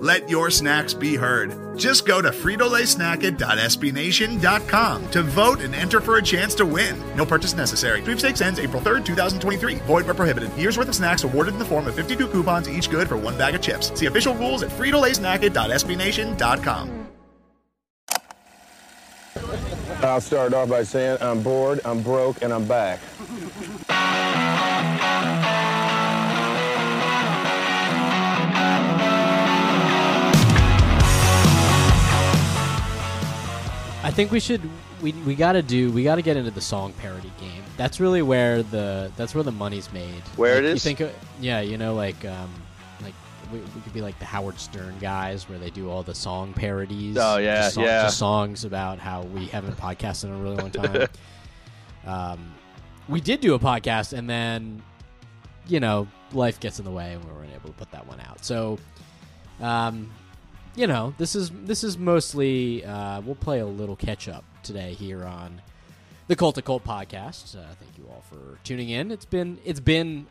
Let your snacks be heard. Just go to fritolaysnacket.sbnation.com to vote and enter for a chance to win. No purchase necessary. Sweepstakes ends April 3rd, 2023. Void where prohibited. Year's worth of snacks awarded in the form of 52 coupons, each good for one bag of chips. See official rules at fritolaysnacket.sbnation.com. I'll start off by saying I'm bored, I'm broke, and I'm back. I think we should we we got to do we got to get into the song parody game. That's really where the that's where the money's made. Where like, it You think uh, yeah, you know like um like we, we could be like the Howard Stern guys where they do all the song parodies. Oh, yeah, just song- yeah. just songs about how we haven't podcasted in a really long time. um, we did do a podcast and then you know life gets in the way and we weren't able to put that one out. So um, you know, this is this is mostly uh, we'll play a little catch up today here on the Cult to Colt podcast. Uh, thank you all for tuning in. It's been it's been.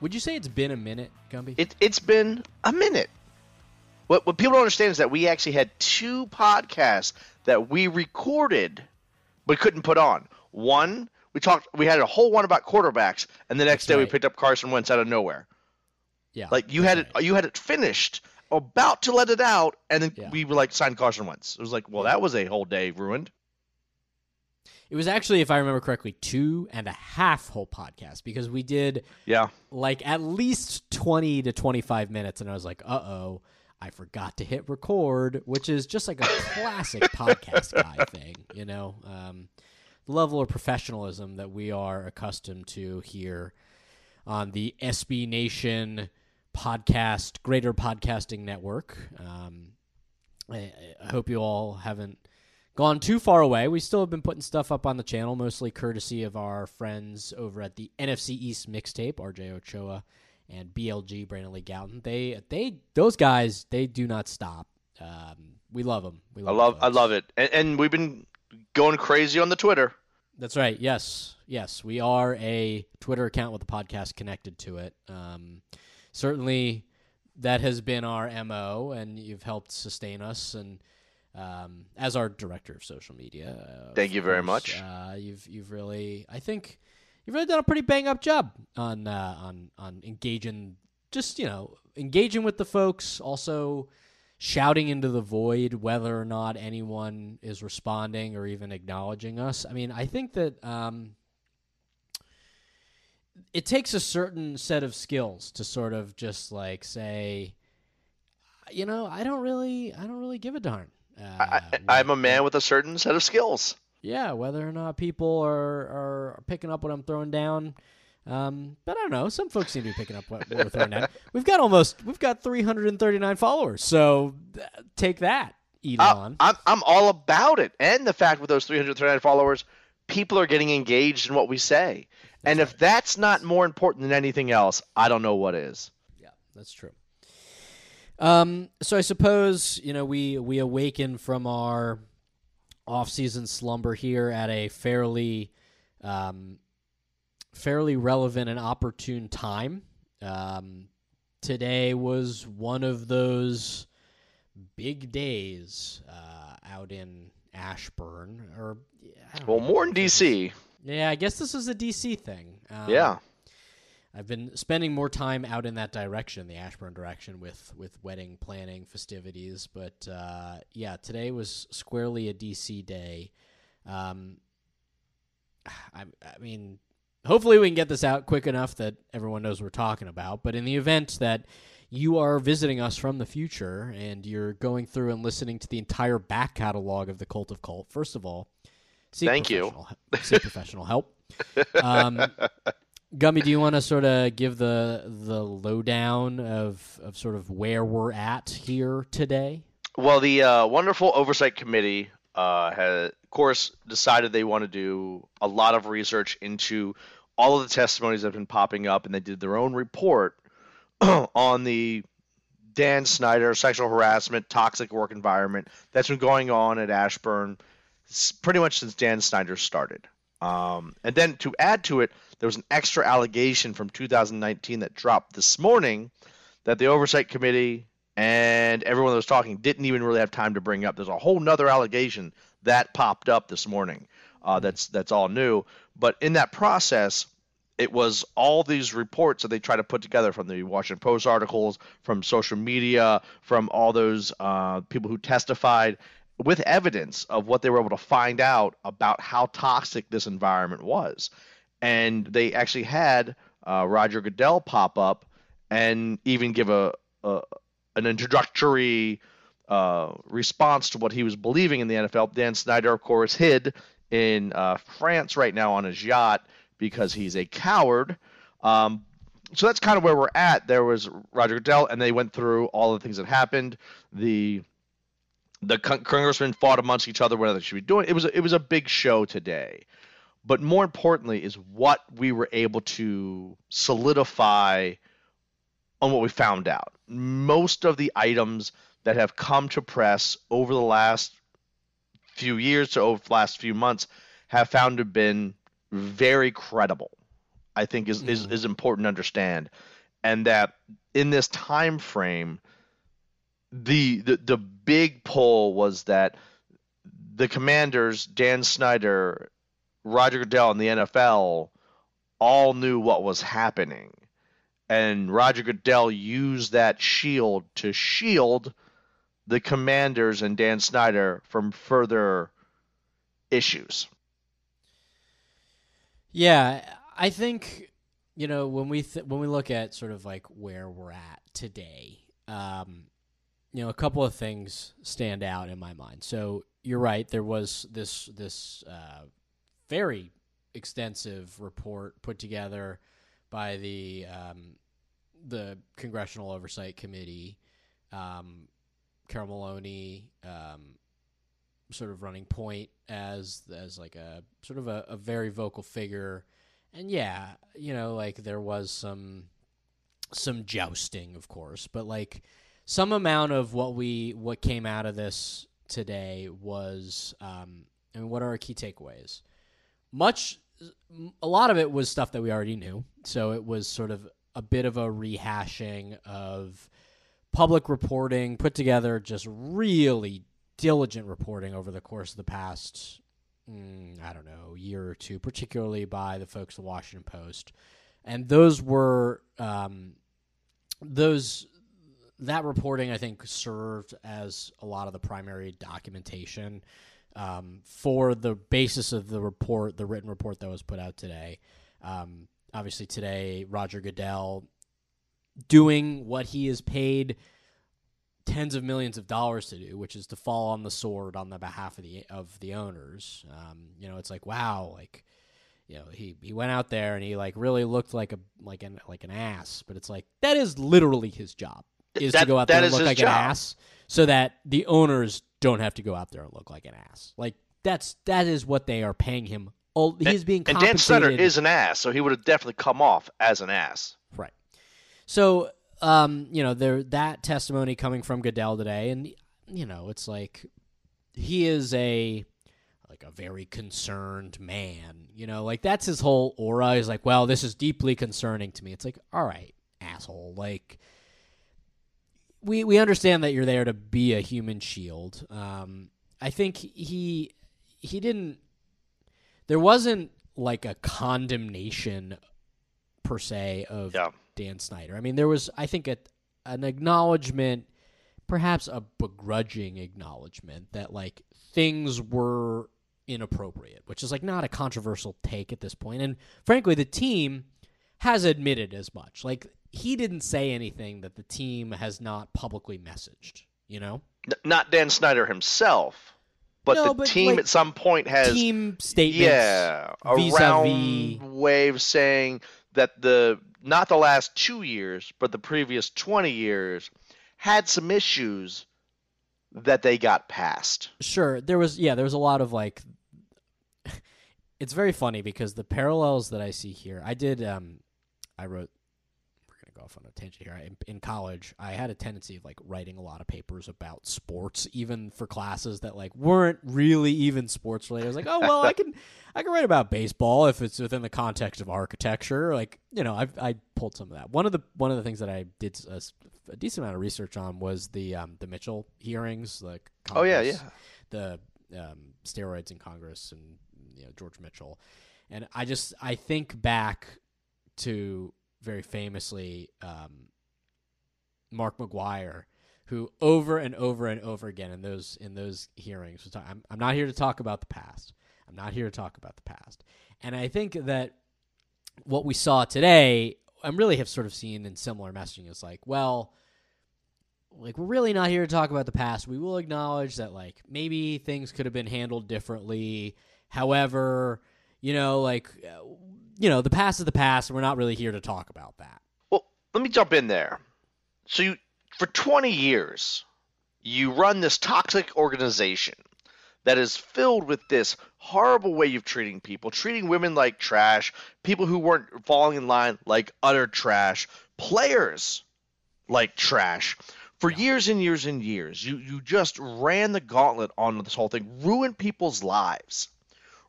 Would you say it's been a minute, Gumbi? It, it's been a minute. What, what people don't understand is that we actually had two podcasts that we recorded but couldn't put on. One, we talked, we had a whole one about quarterbacks, and the next That's day we picked up Carson Wentz out of nowhere. yeah, Like you had right. it, you had it finished, about to let it out, and then Yeah. we were like, sign Carson Wentz. It was like, well, that was a whole day ruined. It was actually, if I remember correctly, two and a half whole podcast because we did Yeah, like at least 20 to 25 minutes and i was like uh-oh i forgot to hit record which is just like a classic podcast guy thing you know um, the level of professionalism that we are accustomed to here on the sb nation podcast greater podcasting network um, I, I hope you all haven't gone too far away. We still have been putting stuff up on the channel, mostly courtesy of our friends over at the NFC East mixtape, RJ Ochoa and BLG Brandon Lee Gowton. They they those guys they do not stop. Um, we love them. We I love love, I love it, and, and we've been going crazy on the Twitter. That's right. Yes, yes, we are a Twitter account with a podcast connected to it. Um, certainly, that has been our mo, and you've helped sustain us. And um, as our director of social media, uh, Thank you very course, much. Uh, you've you've really, I think, you've really done a pretty bang up job on uh, on on engaging, just you know, engaging with the folks. Also, shouting into the void whether or not anyone is responding or even acknowledging us. I mean, I think that um, it takes a certain set of skills to sort of just like say, you know, I don't really, I don't really give a darn. Uh, I, I'm a man with a certain set of skills. yeah, whether or not people are are picking up what I'm throwing down. Um, but I don't know. Some folks seem to be picking up what, what we're throwing down. We've got almost we've got 339 followers. So th- take that, Elon. I, I'm, I'm all about it. And the fact with those 339 followers, people are getting engaged in what we say. And if that's not more important than anything else, I don't know what is. Yeah, that's true. Um, so I suppose you know we we awaken from our off-season slumber here at a fairly, um, fairly relevant and opportune time. Um, today was one of those big days uh, out in Ashburn, or Well, more in DC. Yeah, I guess this is a DC thing. Um, Yeah. I've been spending more time out in that direction, the Ashburn direction, with with wedding planning festivities. But uh, yeah, today was squarely a DC day. Um, I, I mean, hopefully we can get this out quick enough that everyone knows what we're talking about. But in the event that you are visiting us from the future and you're going through and listening to the entire back catalog of the Cult of Colt, first of all, seek Thank you. professional- Seek professional help. Um, Gumbi, do you want to sort of give the the lowdown of of sort of where we're at here today? Well, the uh, wonderful oversight committee uh, has, of course, decided they want to do a lot of research into all of the testimonies that have been popping up, and they did their own report on the Dan Snyder sexual harassment, toxic work environment that's been going on at Ashburn pretty much since Dan Snyder started. Um, and then to add to it, there was an extra allegation from 2019 that dropped this morning that the oversight committee and everyone that was talking didn't even really have time to bring up. There's a whole nother allegation that popped up this morning. Uh, that's that's all new. But in that process, it was all these reports that they try to put together from the Washington Post articles, from social media, from all those uh, people who testified with evidence of what they were able to find out about how toxic this environment was. And they actually had uh, Roger Goodell pop up and even give a, a an introductory uh, response to what he was believing in the NFL. Dan Snyder, of course, hid in uh, France right now on his yacht because he's a coward. Um, so that's kind of where we're at. There was Roger Goodell, and they went through all the things that happened. The the con- congressmen fought amongst each other whether they should be doing. It was a, it was a big show today, but more importantly is what we were able to solidify on what we found out. Most of the items that have come to press over the last few years to over the last few months have found to have been very credible. I think is, is, mm-hmm. is important to understand, and that in this time frame, the, the the big pull was that the commanders Dan Snyder, Roger Goodell, and the NFL all knew what was happening, and Roger Goodell used that shield to shield the commanders and Dan Snyder from further issues. Yeah, I think you know when we th- when we look at sort of like where we're at today, um, you know, a couple of things stand out in my mind. So you're right. There was this this uh, very extensive report put together by the um, the Congressional Oversight Committee. Um, Carol Maloney, um, sort of running point as as like a sort of a, a very vocal figure, and yeah, you know, like there was some some jousting, of course, but like some amount of what we what came out of this today was, um, I mean, what are our key takeaways? Much, a lot of it was stuff that we already knew, so it was sort of a bit of a rehashing of public reporting put together, just really diligent reporting over the course of the past, mm, I don't know, year or two, particularly by the folks at the Washington Post, and those were um, those that reporting I think served as a lot of the primary documentation um, for the basis of the report, the written report that was put out today. Um, obviously, today Roger Goodell doing what he is paid tens of millions of dollars to do, which is to fall on the sword on the behalf of the of the owners. Um, you know, it's like wow, like you know, he he went out there and he like really looked like a like an like an ass, but it's like that is literally his job is That- to go out there and look like job. an ass, so that the owners don't have to go out there and look like an ass. Like that's that is what they are paying him. Oh, he's being and Dan Snyder is an ass, so he would have definitely come off as an ass. Right. So, um, you know, there that testimony coming from Goodell today, and you know, it's like he is a like a very concerned man. You know, like that's his whole aura. He's like, well, this is deeply concerning to me. It's like, all right, asshole. Like, we we understand that you're there to be a human shield. Um, I think he he didn't. There wasn't like a condemnation per se of Yeah. Dan Snyder. I mean, there was I think a, an acknowledgement, perhaps a begrudging acknowledgement that like things were inappropriate, which is like not a controversial take at this point. And frankly, the team has admitted as much. Like he didn't say anything that the team has not publicly messaged. You know, N- not Dan Snyder himself, but No, the but, team like, at some point has team statements. yeah vis-a-vis- round way of saying that the not the last two years, but the previous twenty years had some issues that they got past. Sure, there was yeah, there was a lot of like it's very funny because the parallels that I see here. I did um I wrote we're going to go off on a tangent here. I, in, in college, I had a tendency of like writing a lot of papers about sports even for classes that like weren't really even sports related. I was like, "Oh, well, I can I can write about baseball if it's within the context of architecture." Like, you know, I I pulled some of that. One of the one of the things that I did a decent amount of research on was the um the Mitchell hearings, like Oh yeah, yeah. the um, steroids in Congress and you know George Mitchell, and I just I think back to very famously um, Mark McGwire, who over and over and over again in those in those hearings was talking, I'm I'm not here to talk about the past. I'm not here to talk about the past, and I think that what we saw today, and really have sort of seen in similar messaging is like, well, like we're really not here to talk about the past. We will acknowledge that like maybe things could have been handled differently. However, you know, like you know, the past is the past, and we're not really here to talk about that. Well, let me jump in there. So you for 20 years, you run this toxic organization that is filled with this horrible way of treating people, treating women like trash, people who weren't falling in line like utter trash, players like trash. For years and years and years, you you just ran the gauntlet on this whole thing, ruined people's lives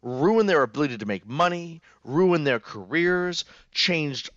ruin their ability to make money, ruined their careers, changed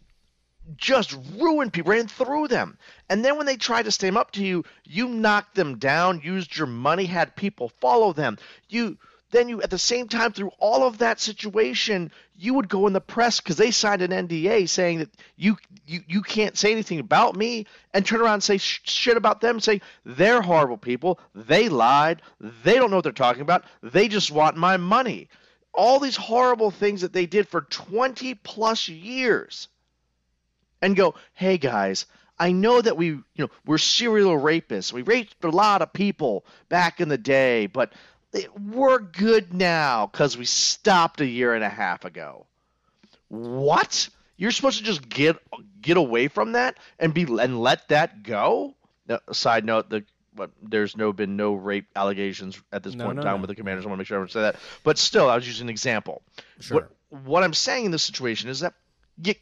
just ruined people, ran through them. And then when they tried to stand up to you, you knocked them down, used your money, had people follow them. You then you at the same time through all of that situation, you would go in the press because they signed an NDA saying that you you you can't say anything about me and turn around and say sh- shit about them, say they're horrible people, they lied, they don't know what they're talking about, they just want my money. All these horrible things that they did for 20 plus years and go, "Hey guys, I know that we, you know, we're serial rapists. We raped a lot of people back in the day, but we're good now cuz we stopped a year and a half ago." What? You're supposed to just get get away from that and be and let that go? Now, side note, the but there's no been no rape allegations at this No, point no, in time no. with the commanders. I want to make sure I don't say that. But still, I was using an example. Sure. What, what I'm saying in this situation is that you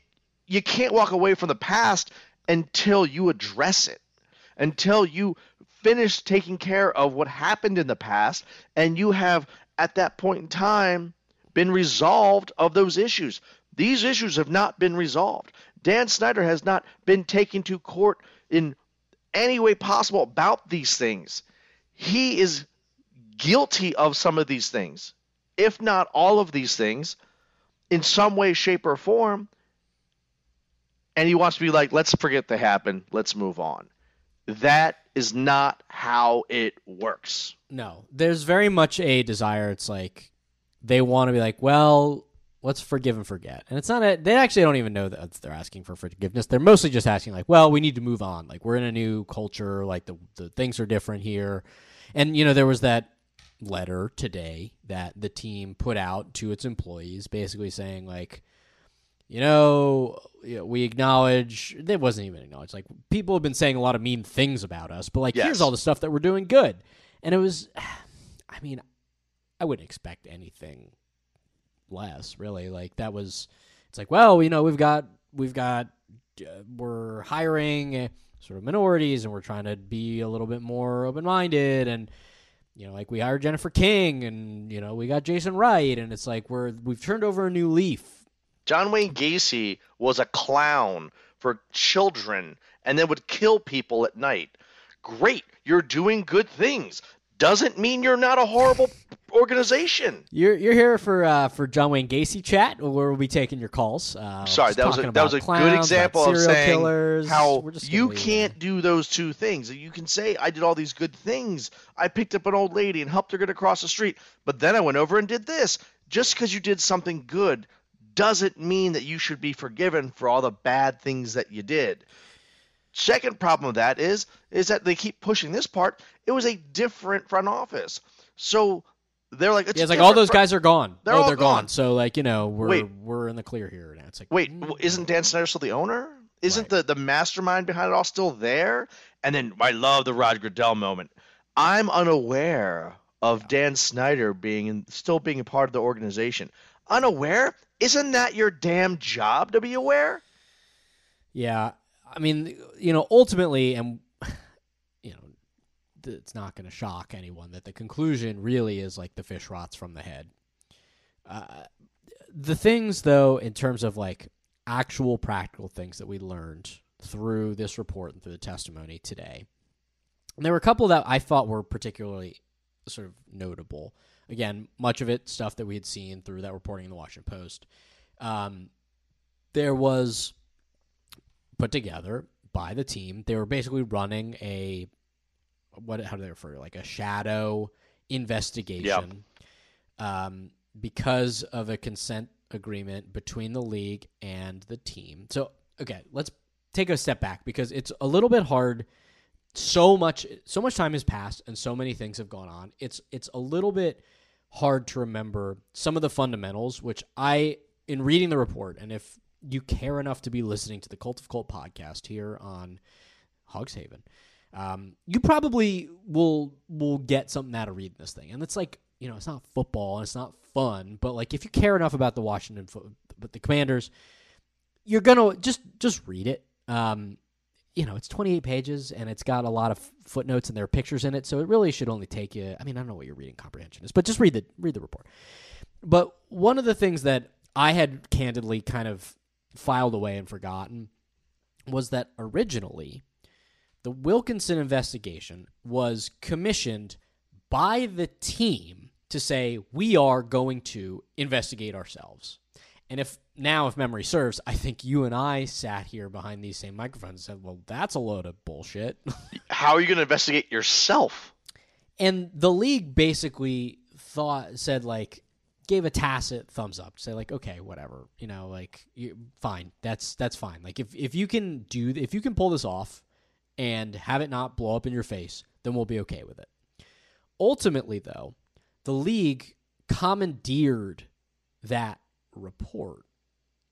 you can't walk away from the past until you address it, until you finish taking care of what happened in the past, and you have at that point in time been resolved of those issues. These issues have not been resolved. Dan Snyder has not been taken to court in any way possible about these things. He is guilty of some of these things, if not all of these things, in some way, shape, or form. And he wants to be like, let's forget they happened, let's move on. That is not how it works. No, there's very much a desire. It's like they want to be like, well, let's forgive and forget. And it's not a, they actually don't even know that they're asking for forgiveness. They're mostly just asking like, well, we need to move on. Like we're in a new culture. Like the the things are different here. And you know, there was that letter today that the team put out to its employees, basically saying like, you know, we acknowledge it wasn't even acknowledged. Like people have been saying a lot of mean things about us, but like Yes. here's all the stuff that we're doing good. And it was, I mean, I wouldn't expect anything less, really. Like that was, it's like, well, you know, we've got we've got uh, we're hiring uh, sort of minorities, and we're trying to be a little bit more open minded, and you know, like we hired Jennifer King, and you know, we got Jason Wright, and it's like we're we've turned over a new leaf. John Wayne Gacy was a clown for children and then would kill people at night. Great, you're doing good things. Doesn't mean you're not a horrible organization. You're you're here for uh, for John Wayne Gacy chat, or we'll be taking your calls. Uh, Sorry, that was a, that was a clowns, good example of saying killers. how you can't do those two things. You can say I did all these good things. I picked up an old lady and helped her get across the street, but then I went over and did this. Just because you did something good doesn't mean that you should be forgiven for all the bad things that you did. Second problem of that is is that they keep pushing this part. It was a different front office. So they're like, it's, yeah, it's like all those guys are gone. They're oh, all they're gone. gone. So like you know we're Wait. we're in the clear here now. It's like Wait, mm, w- isn't Dan Snyder still the owner? Isn't Right. the, the mastermind behind it all still there? And then I love the Rod Goodell moment. I'm unaware of Dan Snyder being in, still being a part of the organization. Unaware? Isn't that your damn job to be aware? Yeah, I mean, you know, ultimately, and you know, it's not going to shock anyone that the conclusion really is like the fish rots from the head. Uh, the things, though, in terms of like actual practical things that we learned through this report and through the testimony today, and there were a couple that I thought were particularly sort of notable. Again, much of it stuff that we had seen through that reporting in the Washington Post. Um, there was put together by the team. They were basically running a what? How do they refer to it? like a shadow investigation um, because of a consent agreement between the league and the team. So okay, let's take a step back because it's a little bit hard. So much, so much time has passed, and so many things have gone on. It's it's a little bit hard to remember some of the fundamentals, which I, in reading the report, and if you care enough to be listening to the Cult of Colt podcast here on Hogs Haven, um, you probably will will get something out of reading this thing. And it's like you know, it's not football and it's not fun, but like if you care enough about the Washington, fo- but the Commanders, you're gonna just just read it. Um, you know, it's 28 pages and it's got a lot of footnotes and there are pictures in it, so it really should only take you. I mean, I don't know what your reading comprehension is, but just read the read the report. But one of the things that I had candidly kind of filed away and forgotten was that originally the Wilkinson investigation was commissioned by the team to say we are going to investigate ourselves. And if now, if memory serves, I think you and I sat here behind these same microphones and said, "Well, that's a load of bullshit." How are you going to investigate yourself? and the league basically thought said like gave a tacit thumbs up to say like okay whatever you know like you, fine that's that's fine like if if you can do if you can pull this off and have it not blow up in your face then we'll be okay with it ultimately though the league commandeered that report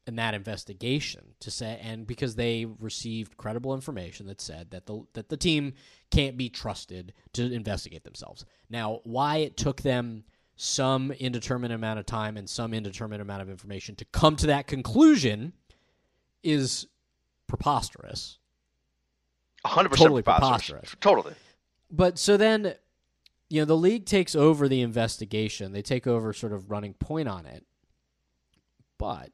and that investigation to say and because they received credible information that said that the that the team can't be trusted to investigate themselves. Now, why it took them some indeterminate amount of time and some indeterminate amount of information to come to that conclusion is preposterous. 100% Totally preposterous. preposterous. Totally. But so then, you know, the league takes over the investigation. They take over sort of running point on it. But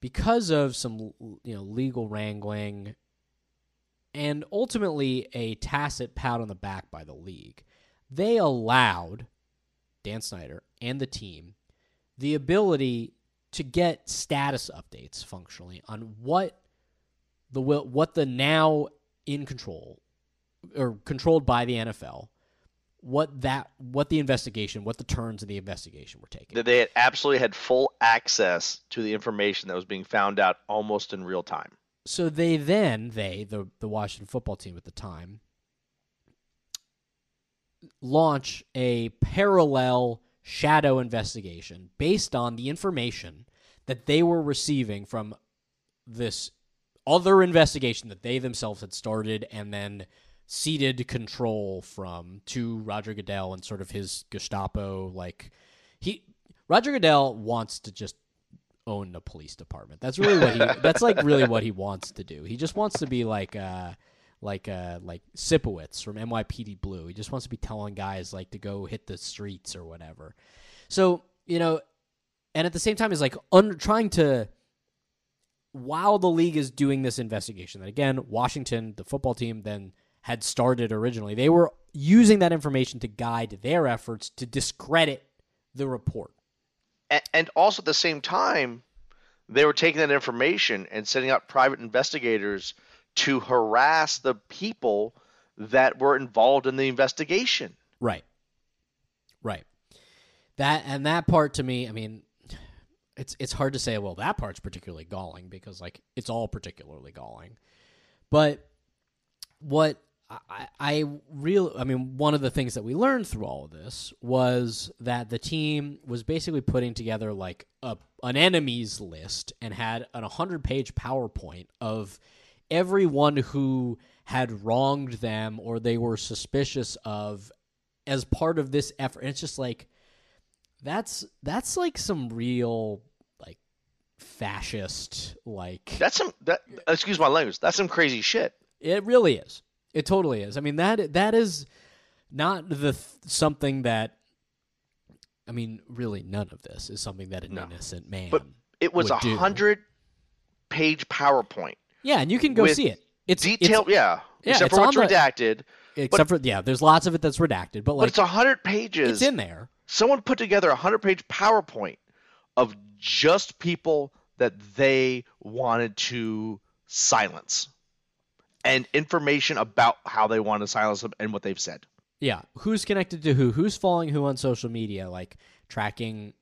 because of some, you know, legal wrangling and ultimately a tacit pat on the back by the league, they allowed Dan Snyder and the team the ability to get status updates functionally on what the what the now in control or controlled by the NFL what that what the investigation what the turns of the investigation were taking That they had absolutely had full access to the information that was being found out almost in real time. so they then they the the Washington football team at the time launch a parallel shadow investigation based on the information that they were receiving from this other investigation that they themselves had started and then ceded control from to Roger Goodell and sort of his Gestapo like he Roger Goodell wants to just own the police department. That's really what he that's like really what he wants to do. He just wants to be like uh like uh like Sipowicz from NYPD Blue. He just wants to be telling guys like to go hit the streets or whatever. So, you know, and at the same time is like un- trying to while the league is doing this investigation that again Washington the football team then had started originally. They were using that information to guide their efforts to discredit the report. And, and also at the same time, they were taking that information and setting up private investigators to harass the people that were involved in the investigation. Right. Right. That and that part to me, I mean, it's it's hard to say. Well, that part's particularly galling because like it's all particularly galling. But what I, I real I mean one of the things that we learned through all of this was that the team was basically putting together like a an enemies list and had an 100 page PowerPoint of everyone who had wronged them or they were suspicious of as part of this effort. And it's just like that's that's like some real like fascist like That's some that excuse my language. That's some crazy shit. it really is. It totally is. I mean that that is not the th- something that I mean really none of this is something that an No. innocent man But it was a hundred page PowerPoint. Yeah, and you can go see it. It's Detailed, it's, yeah. yeah, Except it's for what's the- redacted. except for yeah, there's lots of it that's redacted, but But like it's a hundred pages. it's in there. someone put together a hundred page PowerPoint of just people that they wanted to silence and information about how they want to silence them and what they've said. Yeah, who's connected to who? Who's following who on social media? Like tracking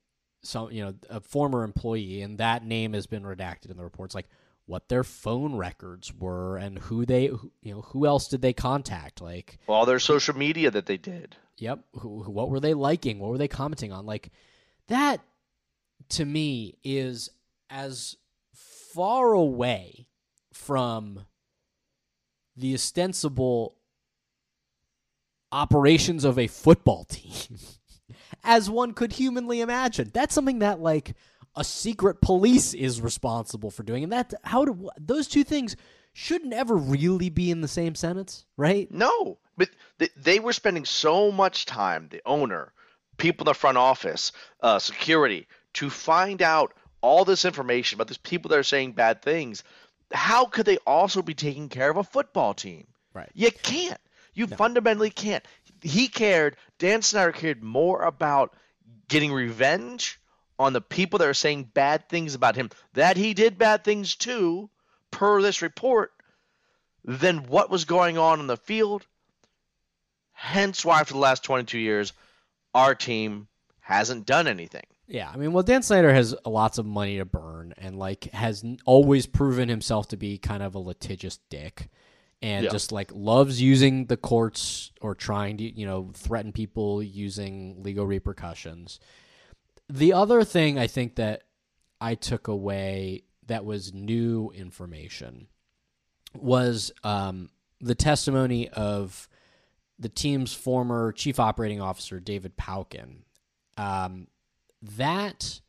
some, you know, a former employee, and that name has been redacted in the reports. Like what their phone records were and who they, you know, who else did they contact? Like, All their social media that they did. yep, who, who- what were they liking? What were they commenting on? Like that, to me, is as far away from the ostensible operations of a football team as one could humanly imagine. That's something that like a secret police is responsible for doing, and that how do those two things shouldn't ever really be in the same sentence, right? No, but th- they were spending so much time, the owner, people in the front office, uh, security, to find out all this information about these people that are saying bad things. How could they also be taking care of a football team? Right. You can't. You fundamentally can't. He cared, Dan Snyder cared more about getting revenge on the people that are saying bad things about him, that he did bad things too, per this report, than what was going on in the field. Hence why, for the last 22 years, our team hasn't done anything. Yeah, I mean, well, Dan Snyder has lots of money to burn, and like has always proven himself to be kind of a litigious dick, and Yeah. just like loves using the courts or trying to, you know, threaten people using legal repercussions. The other thing I think that I took away that was new information was um, the testimony of the team's former chief operating officer, David Pauken. Um, that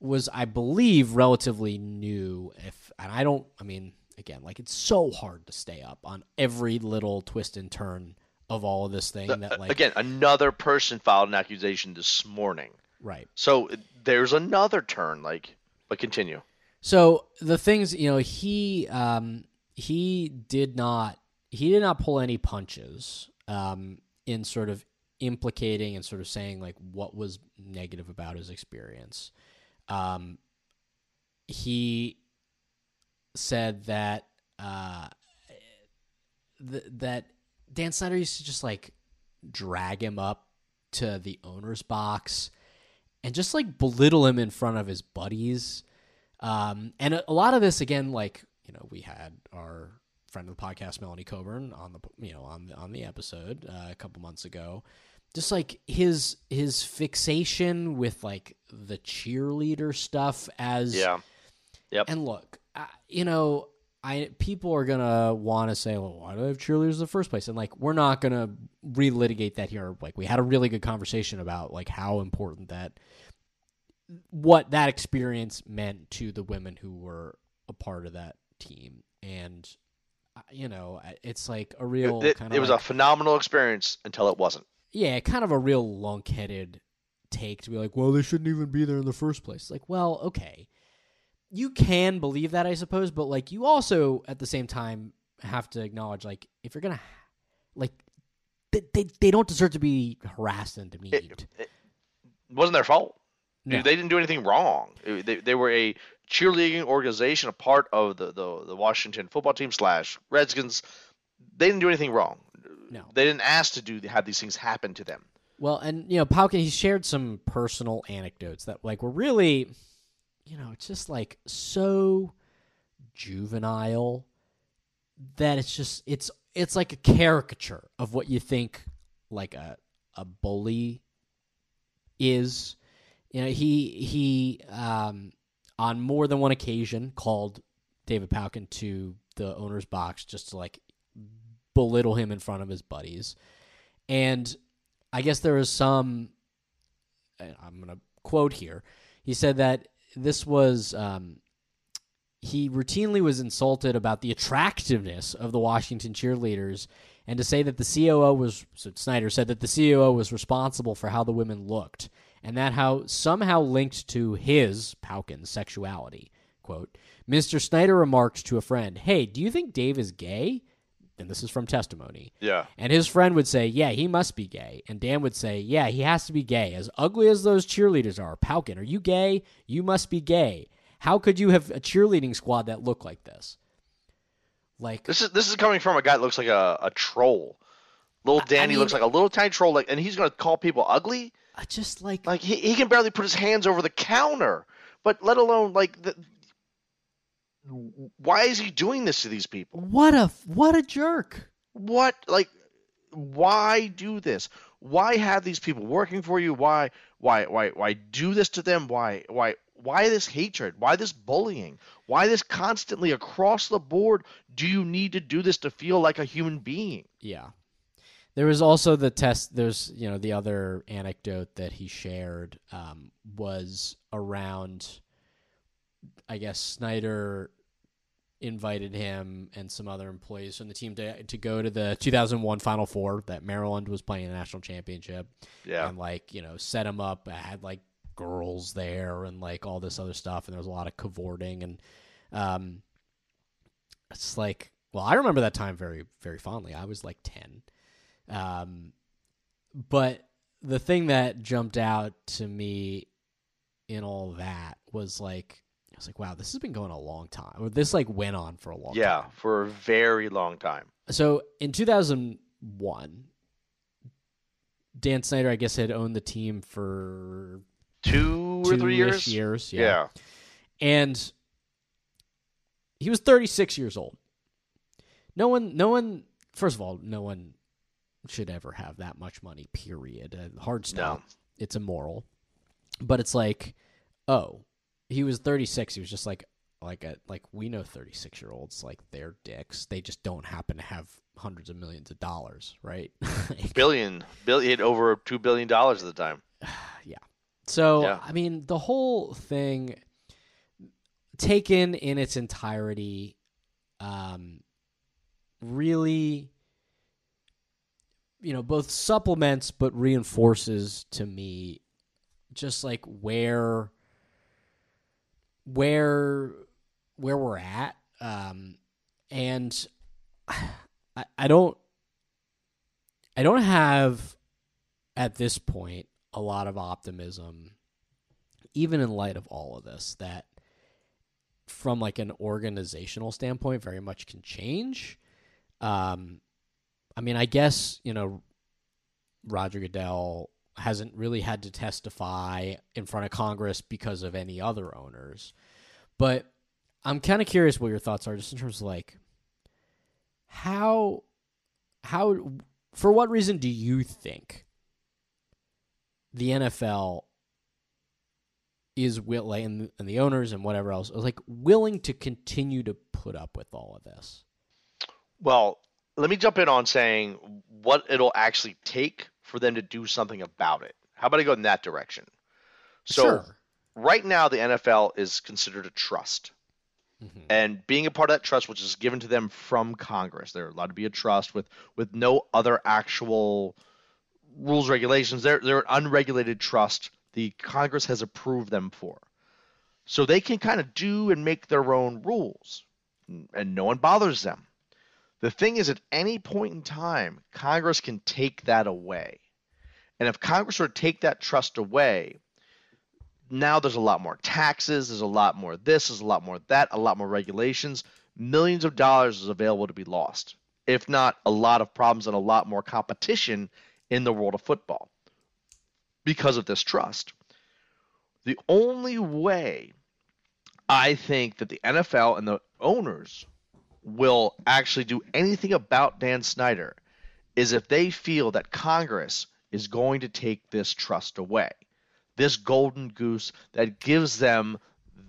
was, I believe, relatively new. If and I don't, I mean, again, like it's so hard to stay up on every little twist and turn of all of this thing. That like Again, another person filed an accusation this morning. Right. So there's another turn. Like, but continue. So the things you know, he um, he did not he did not pull any punches um, in sort of implicating and sort of saying like what was negative about his experience. Um, he said that uh, th- that Dan Snyder used to just like drag him up to the owner's box and just like belittle him in front of his buddies. Um, and a, a lot of this, again, like you know, we had our friend of the podcast, Melanie Coburn, on the you know on the on the episode uh, a couple months ago. Just like his his fixation with like the cheerleader stuff as Yeah. Yep. and look, I, you know, I people are gonna want to say, well, why do they have cheerleaders in the first place? And like, we're not gonna relitigate that here. Like, we had a really good conversation about like how important that what that experience meant to the women who were a part of that team, and you know, it's like a real It, it was like, a phenomenal experience until it wasn't. yeah, kind of a real lunk-headed take to be like, well, they shouldn't even be there in the first place. Like, well, okay, you can believe that, I suppose, but like, you also at the same time have to acknowledge, like, if you're gonna like they they, they don't deserve to be harassed and demeaned. It, it wasn't their fault. No. They didn't do anything wrong. They, they were a cheerleading organization, a part of the, the, the Washington football team slash Redskins. They didn't do anything wrong. No. They didn't ask to do have these things happen to them. Well, and you know, Pauken he shared some personal anecdotes that like were really, you know, it's just like so juvenile that it's just it's it's like a caricature of what you think like a a bully is. You know, he he um on more than one occasion called David Pauken to the owner's box just to like belittle him in front of his buddies. And I guess there was some. I'm going to quote here. He said that this was. Um, he routinely was insulted about the attractiveness of the Washington cheerleaders, and to say that the COO was. So Snyder said that the COO was responsible for how the women looked, and that how somehow linked to his Pauken's sexuality. Quote: Mr. Snyder remarked to a friend, "Hey, do you think Dave is gay?" And this is from testimony. Yeah. And his friend would say, Yeah, he must be gay. And Dan would say, Yeah, he has to be gay. As ugly as those cheerleaders are, Pauken, are you gay? You must be gay. How could you have a cheerleading squad that looked like this? Like, This is this is coming from a guy that looks like a, a troll. Little Danny mean- looks like a little tiny troll, like, and he's gonna call people ugly. I just like, Like he, he can barely put his hands over the counter, but let alone like the. Why is he doing this to these people? what a what a jerk. What like why do this? Why have these people working for you? Why why why why do this to them? Why why why this hatred? Why this bullying? Why this constantly across the board? Do you need to do this to feel like a human being? Yeah. There was also the test. There's, you know, the other anecdote that he shared um, was around, I guess, Snyder invited him and some other employees from the team to, to go to the 2001 Final Four that Maryland was playing a national championship. Yeah. And, like, you know, set him up, I had, like, girls there and, like, all this other stuff. And there was a lot of cavorting. And um, it's like, well, I remember that time very, very fondly. I was like 10. Um, but the thing that jumped out to me in all that was like, was like, wow, this has been going a long time. Or this like went on for a long Yeah, time. for a very long time. So in 2001, Dan Snyder, I guess, had owned the team for Two or three years. years. Yeah. Yeah. and he was 36 years old. No one, no one. First of all, no one should ever have that much money. Period. Uh, hard stop. No. It's immoral. But it's like, oh, he was 36. He was just like, like a like we know 36 year olds like they're dicks. They just don't happen to have hundreds of millions of dollars, right? Like, Billion, billion, over two billion dollars at the time. Yeah. So Yeah. I mean, the whole thing taken in its entirety, um, really, you know, both supplements but reinforces to me just like where where where we're at, um, and I, I don't I don't have at this point a lot of optimism even in light of all of this that from like an organizational standpoint very much can change. Um i mean i guess you know roger goodell hasn't really had to testify in front of congress because of any other owners but i'm kind of curious what your thoughts are just in terms of like how how for what reason do you think the NFL is willing and, and the owners and whatever else are like willing to continue to put up with all of this. Well, let me jump in on saying what it'll actually take for them to do something about it. How about I go in that direction? So sure. right now the NFL is considered a trust. Mhm. And being a part of that trust, which is given to them from Congress, they're allowed to be a trust with with no other actual rules regulations. They're they're an unregulated trust. The Congress has approved them for, so they can kind of do and make their own rules, and no one bothers them. The thing is, at any point in time, Congress can take that away. And if Congress were to take that trust away, now there's a lot more taxes, there's a lot more this, there's a lot more that, a lot more regulations. Millions of dollars is available to be lost, if not a lot of problems and a lot more competition in the world of football because of this trust. The only way I think that the NFL and the owners will actually do anything about Dan Snyder is if they feel that Congress is going to take this trust away. This golden goose that gives them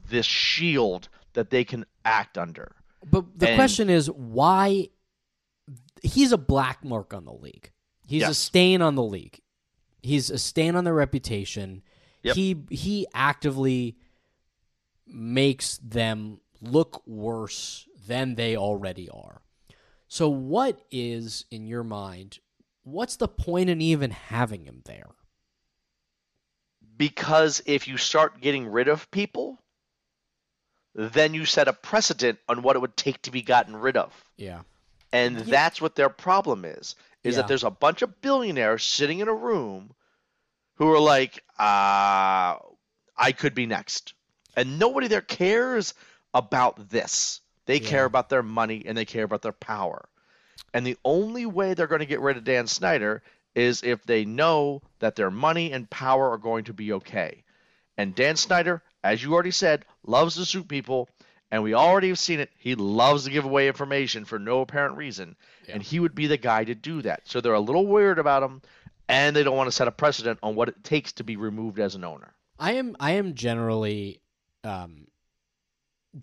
this shield that they can act under. But the And- question is why he's a black mark on the league. He's a stain on the league. He's a stain on their reputation. Yep. He he actively makes them look worse than they already are. So what is in your mind what's the point in even having him there? Because if you start getting rid of people, then you set a precedent on what it would take to be gotten rid of. Yeah. And that's what their problem is. Is Yeah. that there's a bunch of billionaires sitting in a room who are like, uh, I could be next. And nobody there cares about this. They Yeah. care about their money and they care about their power. And the only way they're going to get rid of Dan Snyder is if they know that their money and power are going to be okay. And Dan Snyder, as you already said, loves to suit people. And we already have seen it. He loves to give away information for no apparent reason. And he would be the guy to do that. So they're a little weird about him. And they don't want to set a precedent on what it takes to be removed as an owner. I am I am generally um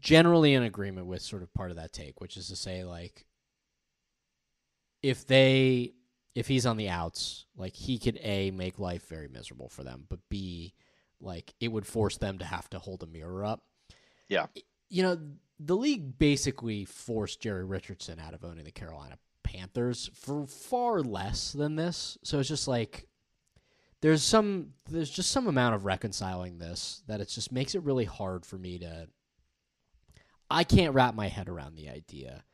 generally in agreement with sort of part of that take, which is to say like if they if he's on the outs, like he could A make life very miserable for them, but B like it would force them to have to hold a mirror up. Yeah. You know, the league basically forced Jerry Richardson out of owning the Carolina Panthers for far less than this. So it's just like there's some there's just some amount of reconciling this that it just makes it really hard for me to I can't wrap my head around the idea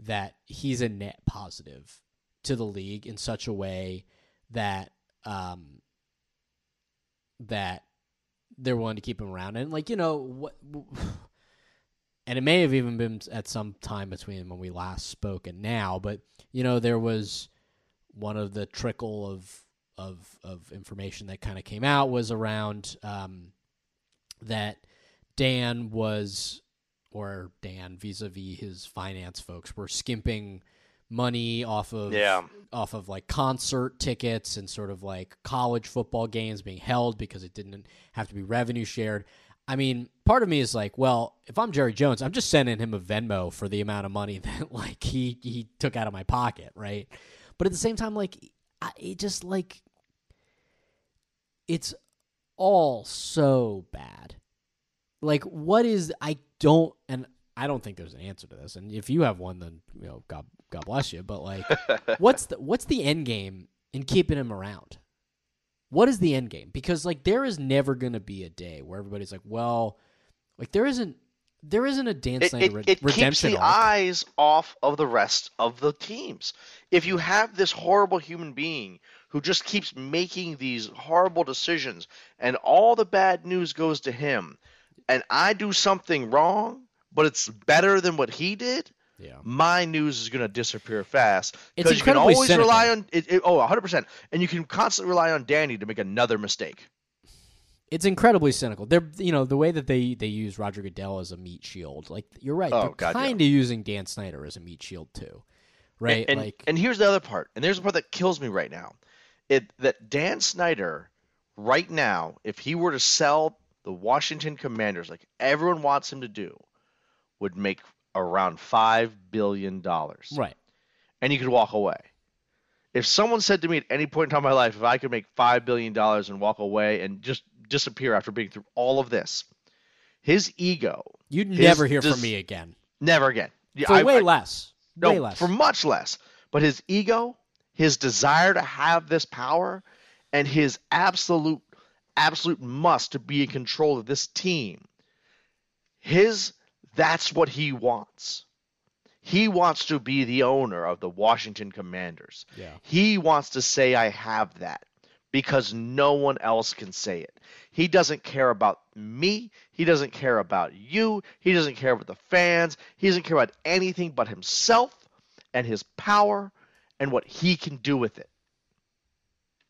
that he's a net positive to the league in such a way that um that they're willing to keep him around. And like you know what and it may have even been at some time between when we last spoke and now but you know there was one of the trickle of of of information that kind of came out was around um, that Dan was or Dan vis-a-vis his finance folks were skimping money off of Yeah. off of like concert tickets and sort of like college football games being held because it didn't have to be revenue shared. I mean, part of me is like, well, if I'm Jerry Jones, I'm just sending him a Venmo for the amount of money that like he he took out of my pocket, right? But at the same time, like, I, it just like it's all so bad. Like, what is I don't and I don't think there's an answer to this. And if you have one, then you know, God God bless you. But like, what's the what's the end game in keeping him around? What is the end game? Because like, there is never gonna be a day where everybody's like, well, like there isn't there isn't a Dan It, Snyder it, re- it keeps the arc. eyes off of the rest of the teams. If you have this horrible human being who just keeps making these horrible decisions and all the bad news goes to him, and I do something wrong, but it's better than what he did, Yeah. my news is going to disappear fast. Because you can always cynical. rely on it, it, oh 100%. And you can constantly rely on Danny to make another mistake. It's incredibly cynical. They're you know the way that they they use Roger Goodell as a meat shield. Like you're right. Oh, they're God, kind of using Dan Snyder as a meat shield too, right? And, like and here's the other part, and there's the part that kills me right now. It that Dan Snyder, right now, if he were to sell the Washington Commanders like everyone wants him to do, would make around five billion dollars. right. And he could walk away. If someone said to me at any point in time in my life, if I could make five billion dollars and walk away and just disappear after being through all of this, his ego, You'd his never hear from me again never again. Yeah, for I- way I- less. no, way less. for much less. But his ego, his desire to have this power, and his absolute, absolute must to be in control of this team, his that's what he wants. He wants to be the owner of the Washington Commanders. Yeah. He wants to say, I have that because no one else can say it. He doesn't care about me. He doesn't care about you. He doesn't care about the fans. He doesn't care about anything but himself and his power and what he can do with it.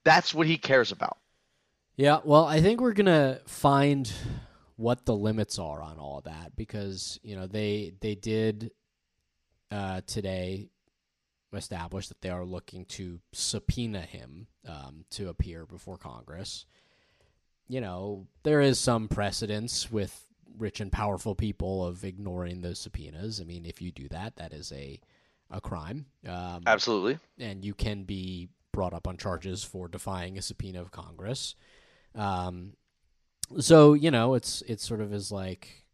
That's what he cares about. Yeah, well, I think we're gonna find what the limits are on all of that because you know they they did uh, today establish that they are looking to subpoena him um, to appear before Congress. You know, there is some precedence with rich and powerful people of ignoring those subpoenas. I mean, if you do that, that is a a crime. Um, Absolutely. and you can be brought up on charges for defying a subpoena of Congress. Um, so you know, it's it's sort of is like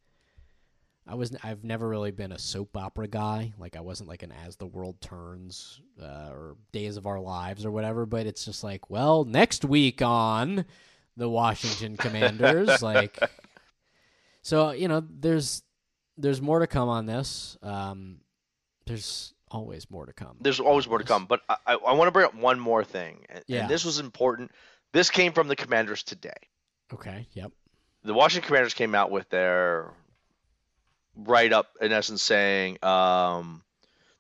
I was I've never really been a soap opera guy. Like I wasn't like an As the World Turns uh, or Days of Our Lives or whatever. But it's just like, well, next week on the Washington Commanders, like. So you know, there's there's more to come on this. Um, there's always more to come. There's always more to come, but I, I, I want to bring up one more thing, and, Yeah. and this was important. This came from the Commanders today. Okay. Yep. The Washington Commanders came out with their write up, in essence, saying um,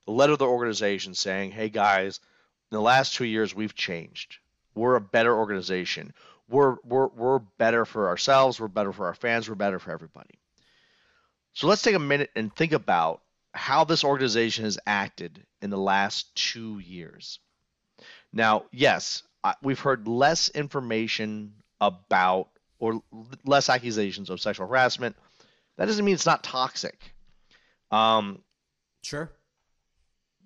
the letter of the organization saying, "Hey guys, in the last two years we've changed. We're a better organization. We're we're we're better for ourselves. We're better for our fans. We're better for everybody." So let's take a minute and think about how this organization has acted in the last two years. Now, yes, I- we've heard less information about or less accusations of sexual harassment. That doesn't mean it's not toxic. Um, Sure.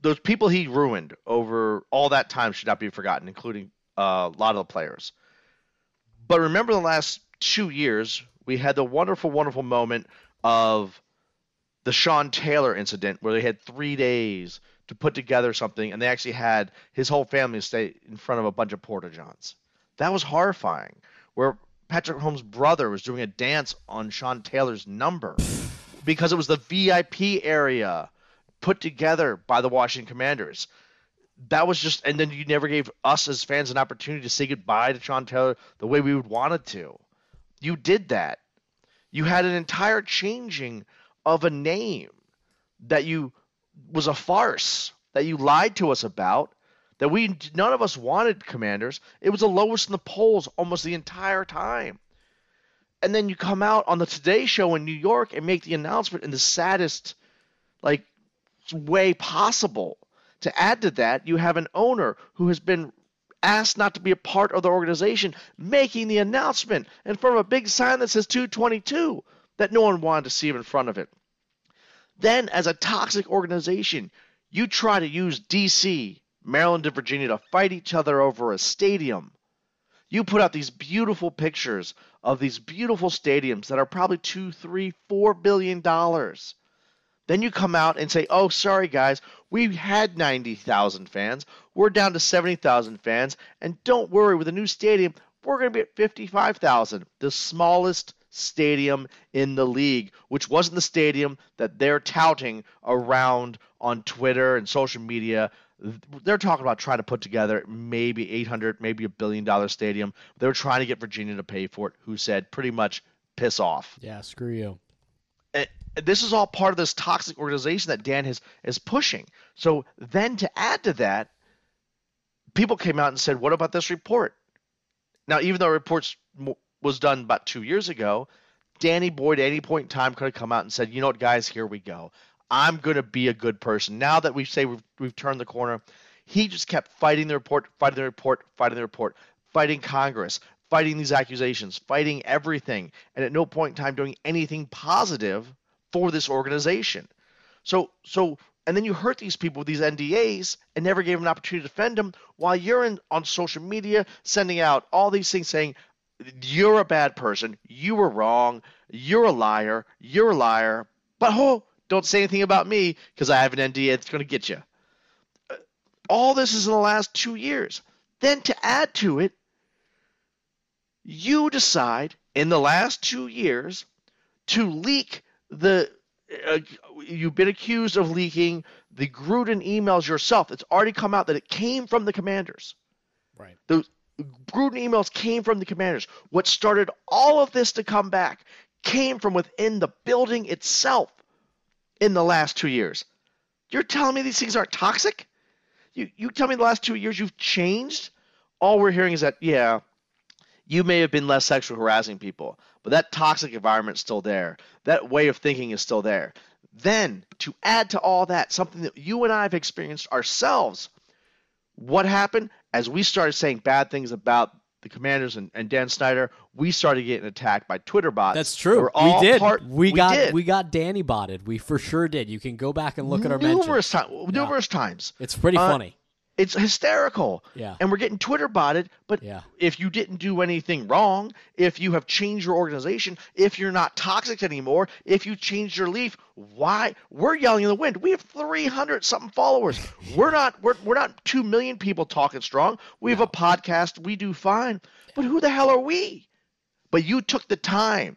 those people he ruined over all that time should not be forgotten, including uh, a lot of the players. But remember, the last two years, we had the wonderful, wonderful moment of the Sean Taylor incident where they had three days to put together something, and they actually had his whole family stay in front of a bunch of porta johns. That was horrifying. Where Patrick Mahomes' brother was doing a dance on Sean Taylor's number because it was the VIP area put together by the Washington Commanders. That was just, and then you never gave us as fans an opportunity to say goodbye to Sean Taylor the way we would wanted to. You did that. You had an entire changing of a name that you was a farce that you lied to us about. That we none of us wanted commanders. It was the lowest in the polls almost the entire time. And then you come out on the Today Show in New York and make the announcement in the saddest, like, way possible. To add to that, you have an owner who has been asked not to be a part of the organization making the announcement in front of a big sign that says 222 that no one wanted to see him in front of it. Then, as a toxic organization, you try to use DC, Maryland, and Virginia to fight each other over a stadium. You put out these beautiful pictures of these beautiful stadiums that are probably two, three, four billion dollars. Then you come out and say, "Oh, sorry guys, we had 90,000 fans. We're down to 70,000 fans, and don't worry, with a new stadium, we're going to be at 55,000, the smallest stadium in the league, which wasn't the stadium that they're touting around on Twitter and social media. They're talking about trying to put together maybe 800, maybe a billion dollar stadium. They were trying to get Virginia to pay for it, who said pretty much piss off Yeah, screw you. and this is all part of this toxic organization that Dan is is pushing. So then to add to that, people came out and said, "What about this report?" Now, even though reports was done about two years ago, Danny boy at any point in time could have come out and said, "You know what, guys, here we go. I'm going to be a good person." Now that we say we've, we've turned the corner, he just kept fighting the report, fighting the report, fighting the report, fighting Congress, fighting these accusations, fighting everything, and at no point in time doing anything positive for this organization. So, so, and then you hurt these people with these NDAs and never gave them an opportunity to defend them while you're in on social media sending out all these things saying you're a bad person, you were wrong, you're a liar, you're a liar, but oh, don't say anything about me because I have an NDA that's going to get you. Uh, All this is in the last two years. Then to add to it, you decide in the last two years to leak the uh, you've been accused of leaking the Gruden emails yourself. It's already come out that it came from the commanders. Right. Those Gruden emails came from the commanders. What started all of this to come back came from within the building itself in the last two years. You're telling me these things aren't toxic? You you tell me the last two years you've changed? All we're hearing is that yeah, you may have been less sexual harassing people, but that toxic environment's still there. That way of thinking is still there. Then to add to all that, something that you and I have experienced ourselves. What happened as we started saying bad things about the Commanders and, and Dan Snyder? We started getting attacked by Twitter bots. That's true. We did. part- we, got did. we got Danny botted. We for sure did. You can go back and look at our numerous mentions. times. Numerous times. It's pretty Uh, funny. It's hysterical. Yeah. And we're getting Twitter botted. But Yeah. if you didn't do anything wrong, if you have changed your organization, if you're not toxic anymore, if you changed your leaf, why we're yelling in the wind? We have 300 something followers. We're not we're, we're not 2 million people talking strong. We have a podcast. We do fine. But who the hell are we? But you took the time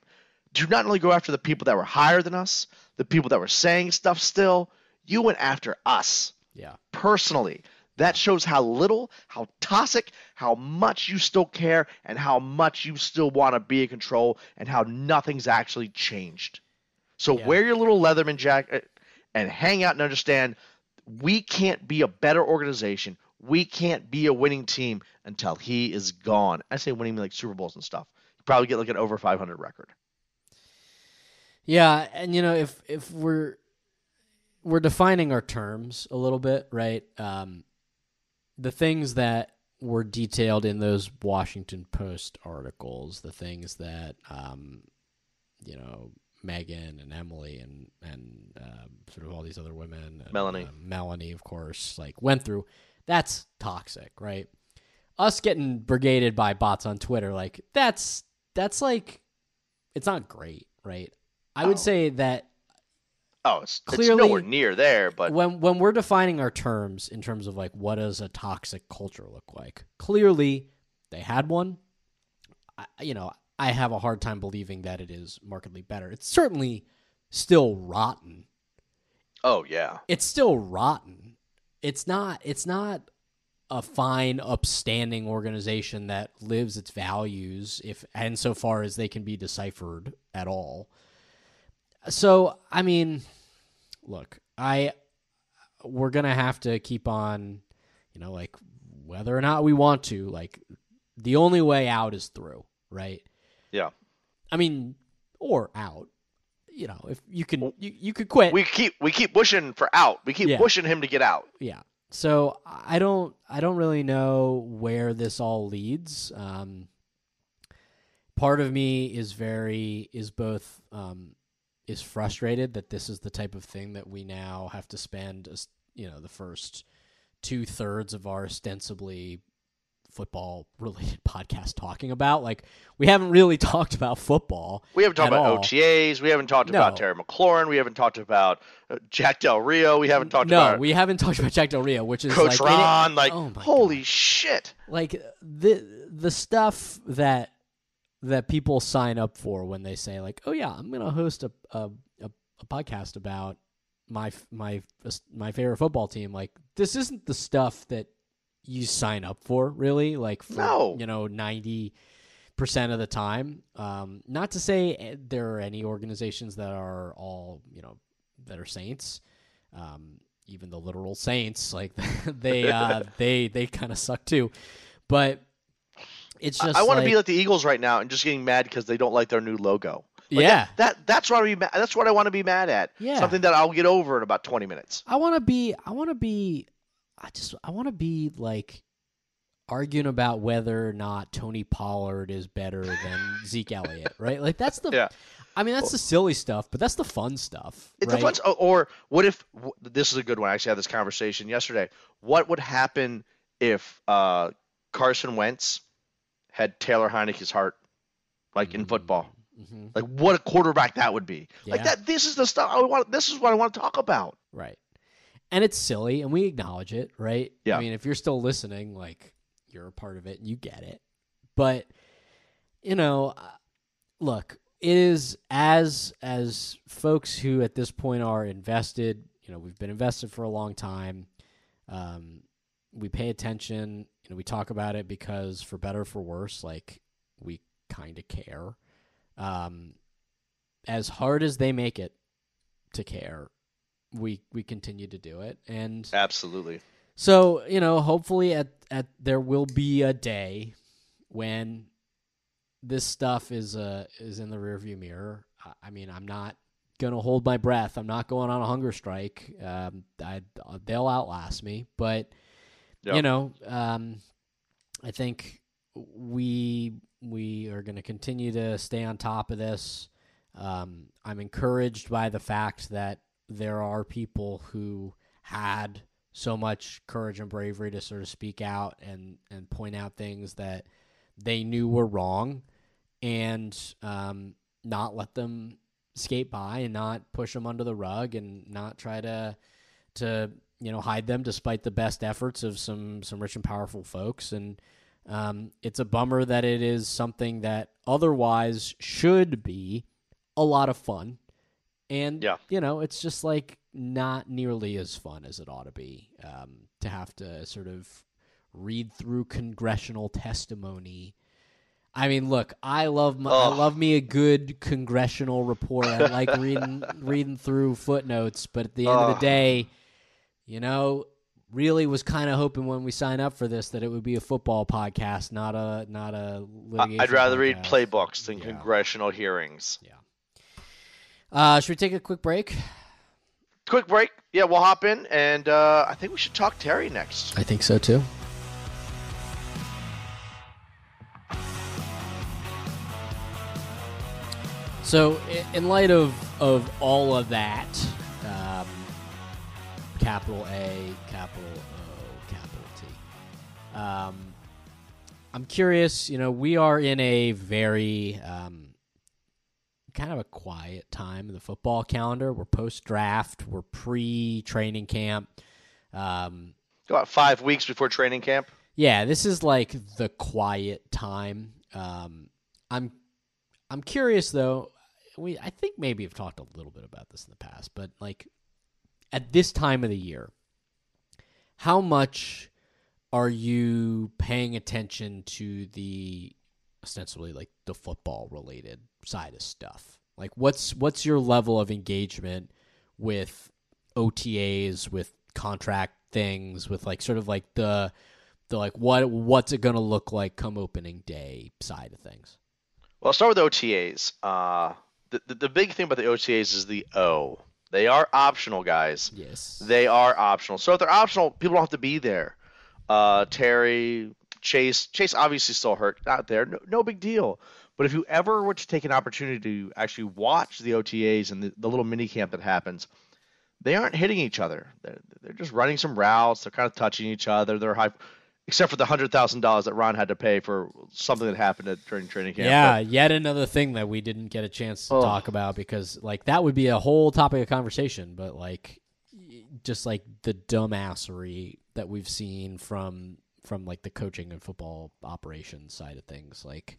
to not only go after the people that were higher than us, the people that were saying stuff still, you went after us Yeah. personally. That shows how little, how toxic, how much you still care, and how much you still want to be in control, and how nothing's actually changed. So Yeah. wear your little Leatherman jacket and hang out and understand we can't be a better organization. We can't be a winning team until he is gone. I say winning like Super Bowls and stuff. You probably get like an over 500 record. Yeah, and you know if if we're we're defining our terms a little bit, right? Um, the things that were detailed in those Washington Post articles, the things that um, you know Megan and Emily and and um, sort of all these other women, and, Melanie. uh, Melanie, of course, like went through. That's toxic, right? Us getting brigaded by bots on Twitter, like that's that's like it's not great, right? I would Oh. say that Oh, it's, Clearly- it's nowhere near there, but when when we're defining our terms in terms of like what does a toxic culture look like? Clearly they had one. I, you know i have a hard time believing that it is markedly better. It's certainly still rotten. Oh yeah. it's still rotten. It's not it's not a fine upstanding organization that lives its values if and so far as they can be deciphered at all. So i mean look i we're gonna have to keep on you know like whether or not we want to like the only way out is through right Yeah. i mean or out you know if you can you, you could quit We keep we keep pushing for out. We keep Yeah. pushing him to get out. yeah so i don't i don't really know where this all leads um part of me is very is both um is frustrated that this is the type of thing that we now have to spend you know the first two thirds of our ostensibly football related podcast talking about like we haven't really talked about football We haven't talked about all. OTAs. We haven't talked about Terry McLaurin. We haven't talked about uh, Jack Del Rio. We haven't talked no about we haven't talked about jack del rio which is Coach like, it- Ron. Like, oh holy God. shit! like the the stuff that that people sign up for when they say like, "Oh yeah, I'm gonna host a a, a, a podcast about my my my favorite football team." Like this isn't the stuff that you sign up for, really. Like for No. you know ninety percent of the time. Um, not to say eh, there are any organizations that are all you know that are saints. Um, even the literal saints, like they uh, they they kind of suck too. But it's I- just I want to like, be like the Eagles right now and just getting mad because they don't like their new logo. Like, yeah. That, that that's what I be that's what I want to be mad at. Yeah. Something that I'll get over in about twenty minutes. I want to be. I want to be. I just. I want to be like arguing about whether or not Tony Pollard is better than Zeke Elliott, right? Like that's the. Yeah. I mean, that's the silly stuff, but that's the fun stuff. It's right? a fun. Or what if this is a good one? I actually had this conversation yesterday. What would happen if uh, Carson Wentz had Taylor Heinicke's heart, like in football? Mhm. Like what a quarterback that would be. Like that. This is the stuff I want. This is what I want to talk about. Right. And it's silly, and we acknowledge it, right? Yeah. I mean, if you're still listening, like you're a part of it and you get it. But you know, uh, look, it is as as folks who at this point are invested, you know we've been invested for a long time. Um, we pay attention. You know, we talk about it because for better or for worse, like we kind of care. Um, as hard as they make it to care, we we continue to do it, and Absolutely. so you know, hopefully, at at there will be a day when this stuff is uh is in the rearview mirror. I- I mean, I'm not gonna hold my breath. I'm not going on a hunger strike. Um, I they'll outlast me, but Yep. you know, um, I think we we are going to continue to stay on top of this. Um, I'm encouraged by the fact that there are people who had so much courage and bravery to sort of speak out and and point out things that they knew were wrong, and um, not let them skate by and not push them under the rug and not try to to you know hide them despite the best efforts of some some rich and powerful folks. And um, it's a bummer that it is something that otherwise should be a lot of fun. And Yeah. you know it's just like not nearly as fun as it ought to be um, to have to sort of read through congressional testimony. I mean, look, I love my, I love me a good congressional report. I like reading reading through footnotes, but at the end of the day, you know, really was kind of hoping when we sign up for this that it would be a football podcast, not a not a litigation. I'd rather read playbooks than Yeah. congressional hearings. Yeah. Uh, should we take a quick break? Quick break. Yeah, we'll hop in, and uh, I think we should talk Terry next. I think so too. So, in light of of all of that, capital A, capital O, capital T. Um, I'm curious. You know, we are in a very um, kind of a quiet time in the football calendar. We're post draft. We're pre training camp. Um, About five weeks before training camp. yeah, this is like the quiet time. Um, I'm I'm curious though. We I think maybe I've talked a little bit about this in the past, but like at this time of the year, how much are you paying attention to the ostensibly like the football related side of stuff? Like what's what's your level of engagement with OTAs, with contract things, with like sort of like the the like what what's it gonna look like come opening day side of things? Well, I'll start with OTAs. Uh, the, the, the big thing about the OTAs is the O. They are optional, guys. Yes. They are optional. So if they're optional, people don't have to be there. Uh, Terry, Chase, Chase obviously still hurt, not there. No, no big deal. But if you ever were to take an opportunity to actually watch the OTAs and the, the little mini camp that happens, they aren't hitting each other. They're, they're just running some routes. They're kind of touching each other. They're high, except for the hundred thousand dollars that Ron had to pay for something that happened at, during training camp. Yeah, yet another thing that we didn't get a chance to Oh. talk about because like that would be a whole topic of conversation, but like just like the dumbassery that we've seen from from like the coaching and football operations side of things. Like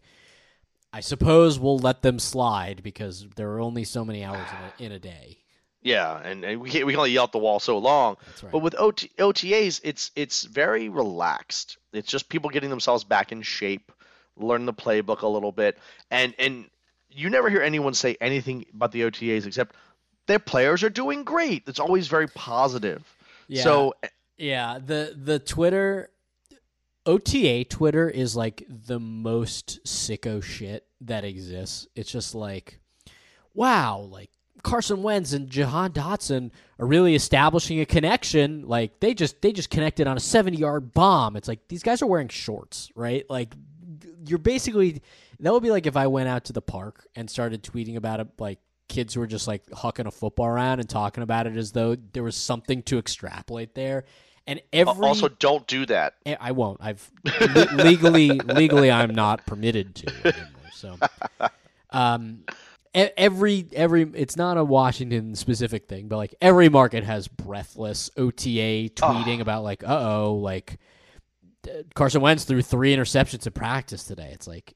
I suppose we'll let them slide because there are only so many hours in a, in a day. Yeah, and, and we, can't, we can only yell at the wall so long. That's right. But with OT, OTAs, it's it's very relaxed. It's just people getting themselves back in shape, learn the playbook a little bit, and and you never hear anyone say anything about the OTAs except their players are doing great. It's always very positive. Yeah. So Yeah, the the Twitter OTA Twitter is like the most sicko shit that exists. It's just like wow, like Carson Wentz and Jahan Dotson are really establishing a connection. Like they just they just connected on a 70-yard bomb. It's like these guys are wearing shorts, right? Like you're basically that would be like if I went out to the park and started tweeting about it like kids who were just like hucking a football around and talking about it as though there was something to extrapolate there. And every also don't do that. Eh, I won't. I've legally legally I'm not permitted to anymore. So, um, every every it's not a Washington specific thing, but like every market has breathless OTA tweeting about like, uh oh, like Carson Wentz threw three interceptions in practice today. It's like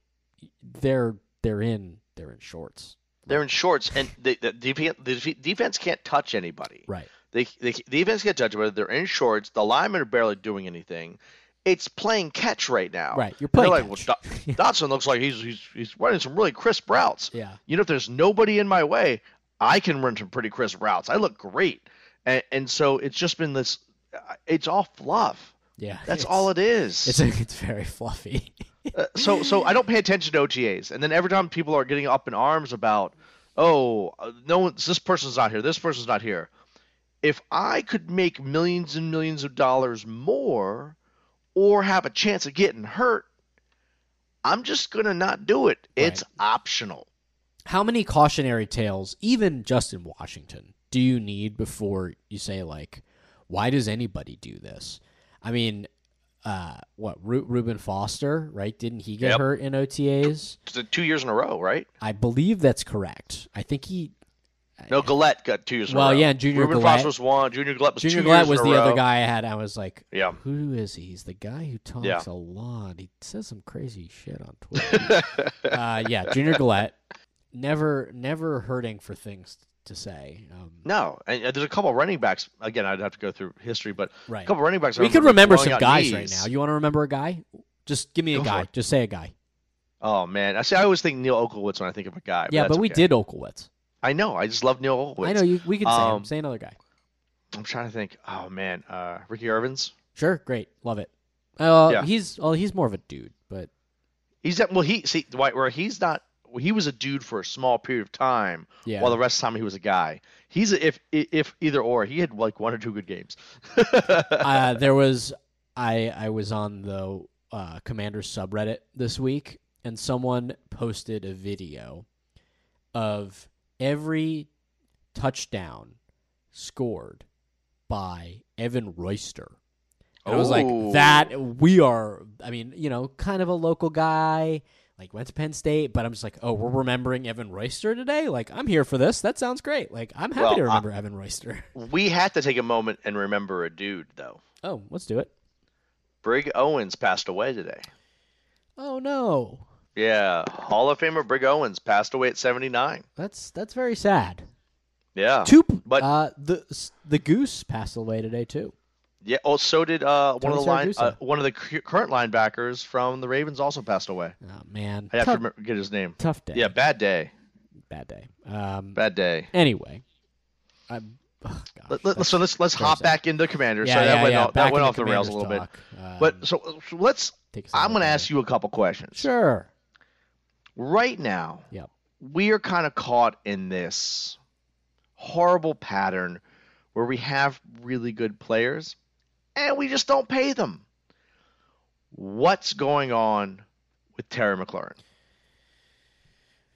they're they're in they're in shorts, They're in shorts, and the, the defense can't touch anybody. right? They, they the defense can't touch anybody. they're in shorts. The linemen are barely doing anything. It's playing catch right now. Right, you're playing like, catch. well, Do- Dotson looks like he's he's he's running some really crisp routes. Yeah. You know, if there's nobody in my way, I can run some pretty crisp routes. I look great, and and so it's just been this. uh, It's all fluff. Yeah. That's all it is. It's it's very fluffy. Uh, so so I don't pay attention to OTAs, and then every time people are getting up in arms about, oh, uh, no one's this person's not here, this person's not here. If I could make millions and millions of dollars more, or have a chance of getting hurt, I'm just gonna not do it. It's optional. How many cautionary tales, even just in Washington, do you need before you say like, why does anybody do this? I mean, uh, what Ru- Reuben Foster, right? Didn't he get Yep. hurt in OTAs? It's, two years in a row, right? I believe that's correct. I think he No, Galette got two years Well, yeah, Junior Reuben Galette- Foster was one. Junior Galette was Junior two years was the other guy I had. I was like, Yeah. who is he? He's the guy who talks Yeah. a lot. He says some crazy shit on Twitter. uh, yeah, Junior Galette, never, never hurting for things to say. Um, No, and uh, there's a couple of running backs. Again, I'd have to go through history, but Right. a couple of running backs. We could remember some guys right now. You want to remember a guy? Just give me a Go guy. Just say a guy. Oh man, I see. I always think Neal Olkewicz when I think of a guy. yeah, that's but we okay. did Olkewicz. I know. I just love Neal Olkewicz. I know you. We could say him. Um, Say another guy. I'm trying to think. Oh man, uh, Ricky Ervins. Sure, great, love it. Uh, Yeah. he's well, he's more of a dude, but He's that. Well, he see where he's not. well, He was a dude for a small period of time, yeah, while the rest of the time he was a guy. He's a, if if either or. He had like one or two good games. uh, there was I I was on the uh, Commanders subreddit this week, and someone posted a video of every touchdown scored by Evan Royster. And I was like, that we are. I mean, you know, kind of a local guy. Like went to Penn State, but I'm just like, oh, we're remembering Evan Royster today. Like, I'm here for this. That sounds great. Like, I'm happy Well, to I- remember Evan Royster. we had to take a moment and remember a dude though. Oh, let's do it. Brig Owens passed away today. Oh no, Yeah, Hall of Famer Brig Owens passed away at 79. That's that's very sad. Yeah. Two, but- uh, the the goose passed away today too. Yeah. Oh, so did uh, one of the line, uh, one of the current linebackers from the Ravens also passed away. Oh man, I have tough, to remember, get his name. tough day. Yeah, bad day. bad day. Um, Bad day. anyway, I, oh, gosh, let, let, so let's let's hop sad. back into Commanders. Yeah, so that yeah, went yeah. off, that went off the rails a little bit. talk. But Um, so, so let's. I'm going to ask you a couple questions. Sure. Right now, Yep. we are kind of caught in this horrible pattern where we have really good players and we just don't pay them. What's going on with Terry McLaurin?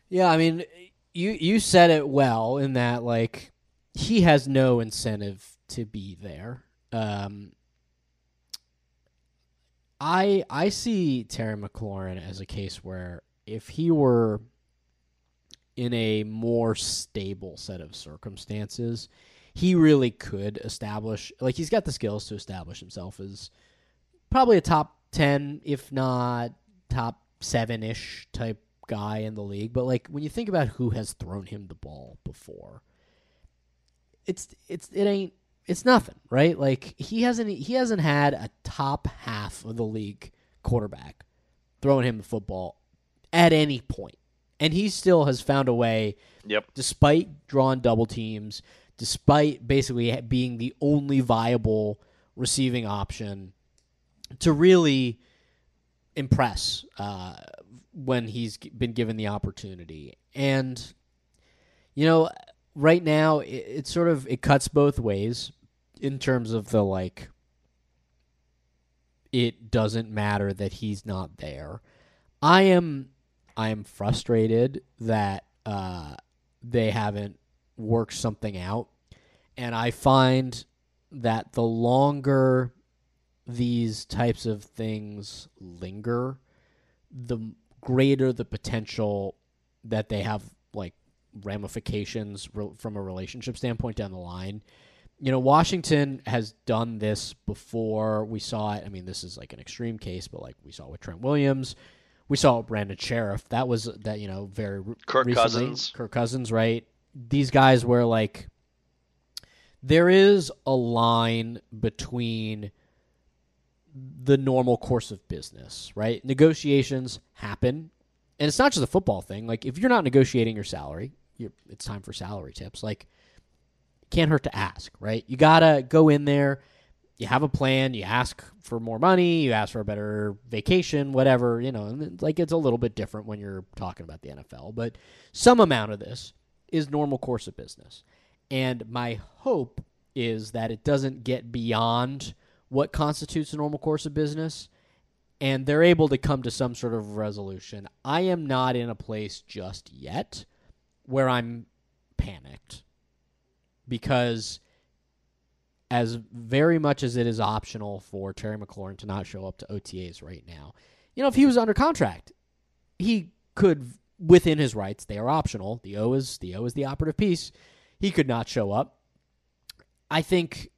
Yeah, I mean, you you said it well in that like he has no incentive to be there. Um, I I see Terry McLaurin as a case where if he were in a more stable set of circumstances, he really could establish like he's got the skills to establish himself as probably a top 10 if not top 7ish type guy in the league. But like when you think about who has thrown him the ball before it's it's it ain't it's nothing right? Like he hasn't he hasn't had a top half of the league quarterback throwing him the football at any point and he still has found a way Yep. despite drawing double teams, despite basically being the only viable receiving option, to really impress uh, when he's been given the opportunity. And you know, right now it, it sort of it cuts both ways in terms of the like. It doesn't matter that he's not there. I am I am frustrated that uh, they haven't worked something out, and I find that the longer these types of things linger, the greater the potential that they have like ramifications re- from a relationship standpoint down the line. You know, Washington has done this before. We saw it. I mean, this is like an extreme case, but like we saw with Trent Williams, we saw Brandon Scherff. That was that you know very Kirk recently. Cousins. Kirk Cousins, right? These guys were like there is a line between the normal course of business, right? Negotiations happen, and it's not just a football thing. Like if you're not negotiating your salary, it's time for salary tips. Like can't hurt to ask, right? You gotta go in there. You have a plan. You ask for more money. You ask for a better vacation, whatever. You know, like it's a little bit different when you're talking about the NFL, but some amount of this is normal course of business. And my hope is that it doesn't get beyond what constitutes a normal course of business and they're able to come to some sort of resolution. I am not in a place just yet where I'm panicked because as very much as it is optional for Terry McLaurin to not show up to OTAs right now, you know, if he was under contract, he could within his rights, they are optional. The O is the O is the operative piece. He could not show up. I think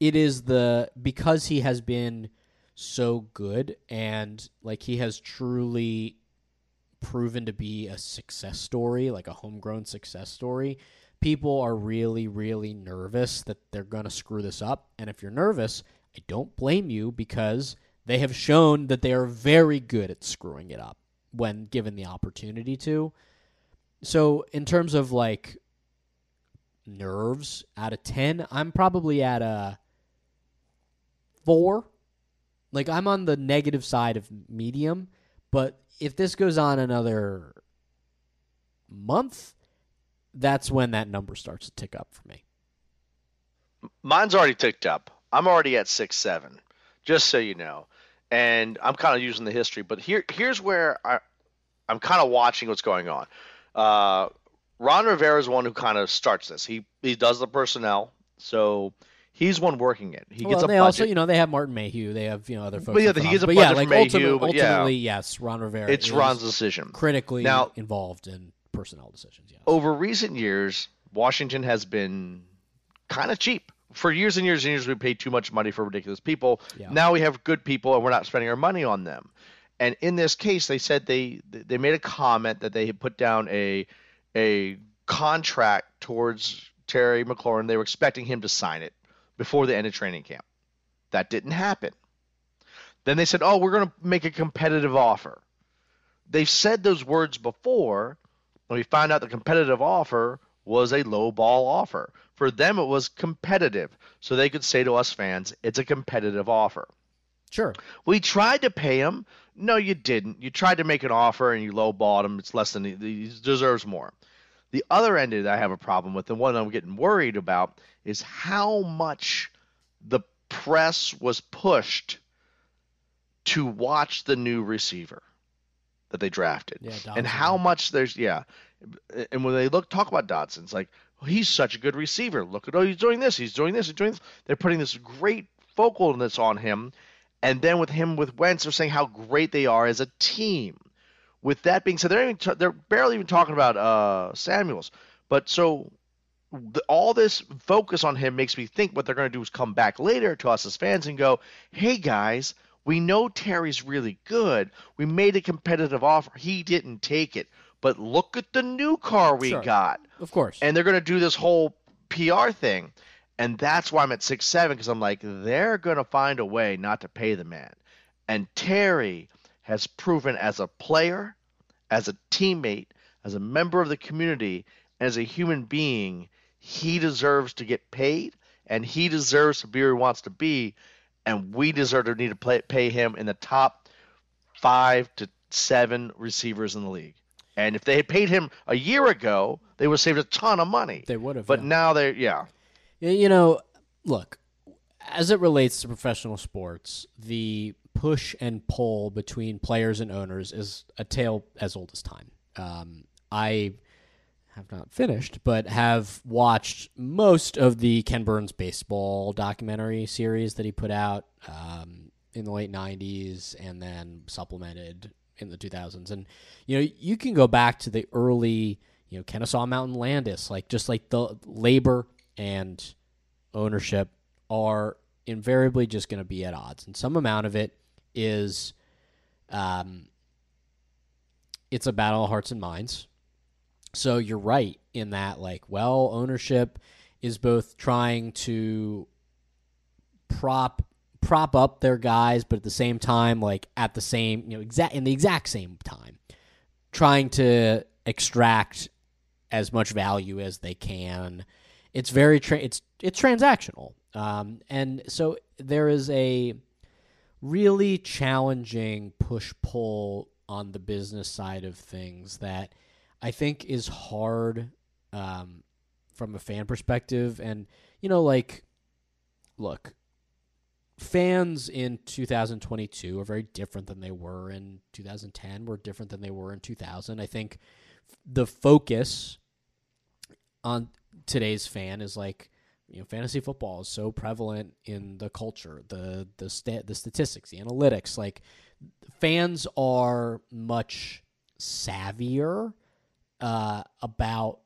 it is the because he has been so good and like he has truly proven to be a success story, like a homegrown success story. People are really, really nervous that they're going to screw this up. And if you're nervous, I don't blame you because they have shown that they are very good at screwing it up when given the opportunity to. So, in terms of like nerves out of 10, I'm probably at a 4. Like I'm on the negative side of medium, but if this goes on another month, that's when that number starts to tick up for me. Mine's already ticked up. I'm already at 6 7, just so you know and I'm kind of using the history, but here here's where I, I'm kind of watching what's going on. Uh, Ron Rivera is one who kind of starts this. He he does the personnel, so he's one working it. He well, gets a they budget. also, you know, they have Martin Mayhew. They have you know other folks. But yeah, he gets a but budget yeah, like Mayhew, ultimately, but yeah. yes, Ron Rivera. it's is Ron's decision. critically Now- involved in personnel decisions. Yes. Over recent years, Washington has been kind of cheap. For years and years and years, we paid too much money for ridiculous people. Yeah. Now we have good people, and we're not spending our money on them. And in this case, they said they they made a comment that they had put down a a contract towards Terry McLaurin. They were expecting him to sign it before the end of training camp. That didn't happen. Then they said, "Oh, we're going to make a competitive offer." They've said those words before, and we found out the competitive offer was a low ball offer. For them, it was competitive, so they could say to us fans, "It's a competitive offer." Sure. We tried to pay him. No, you didn't. You tried to make an offer and you lowballed him. It's less than he, he deserves more. The other end that I have a problem with, and one I'm getting worried about, is how much the press was pushed to watch the new receiver that they drafted, Yeah, and how much there's yeah. And when they look talk about Dotson, it's like he's such a good receiver. Look at oh he's doing this, he's doing this, he's doing this. They're putting this great focalness on him, and then with him with Wentz, they're saying how great they are as a team. With that being said, they're even t- they're barely even talking about uh, Samuels. But so the, all this focus on him makes me think what they're going to do is come back later to us as fans and go, "Hey guys, we know Terry's really good. We made a competitive offer. He didn't take it, but look at the new car we Sure. got." Of course. and they're going to do this whole PR thing. And that's why I'm at six seven because I'm like they're going to find a way not to pay the man. And Terry has proven as a player, as a teammate, as a member of the community, as a human being, he deserves to get paid, and he deserves to be where he wants to be, and we deserve to need to play, pay him in the top five to seven receivers in the league. And if they had paid him a year ago, they would have saved a ton of money. They would have, But yeah. now they're yeah. You know, look, as it relates to professional sports, the push and pull between players and owners is a tale as old as time. Um, I have not finished, but have watched most of the Ken Burns baseball documentary series that he put out um, in the late '90s, and then supplemented in the 2000s. And you know, you can go back to the early, you know, Kennesaw Mountain Landis, like just like the labor and ownership are invariably just going to be at odds, and some amount of it is, um, it's a battle of hearts and minds. So you're right in that, like, well, ownership is both trying to prop prop up their guys, but at the same time, like at the same you know exact in the exact same time, trying to extract as much value as they can. It's very tra- it's it's transactional, um, and so there is a really challenging push pull on the business side of things that I think is hard um, from a fan perspective. And, you know, like, look, fans in 2022 are very different than they were in 2010, were different than they were in 2000. I think the focus on today's fan is like, you know, fantasy football is so prevalent in the culture, the the sta- the statistics, the analytics. Like, fans are much savvier uh, about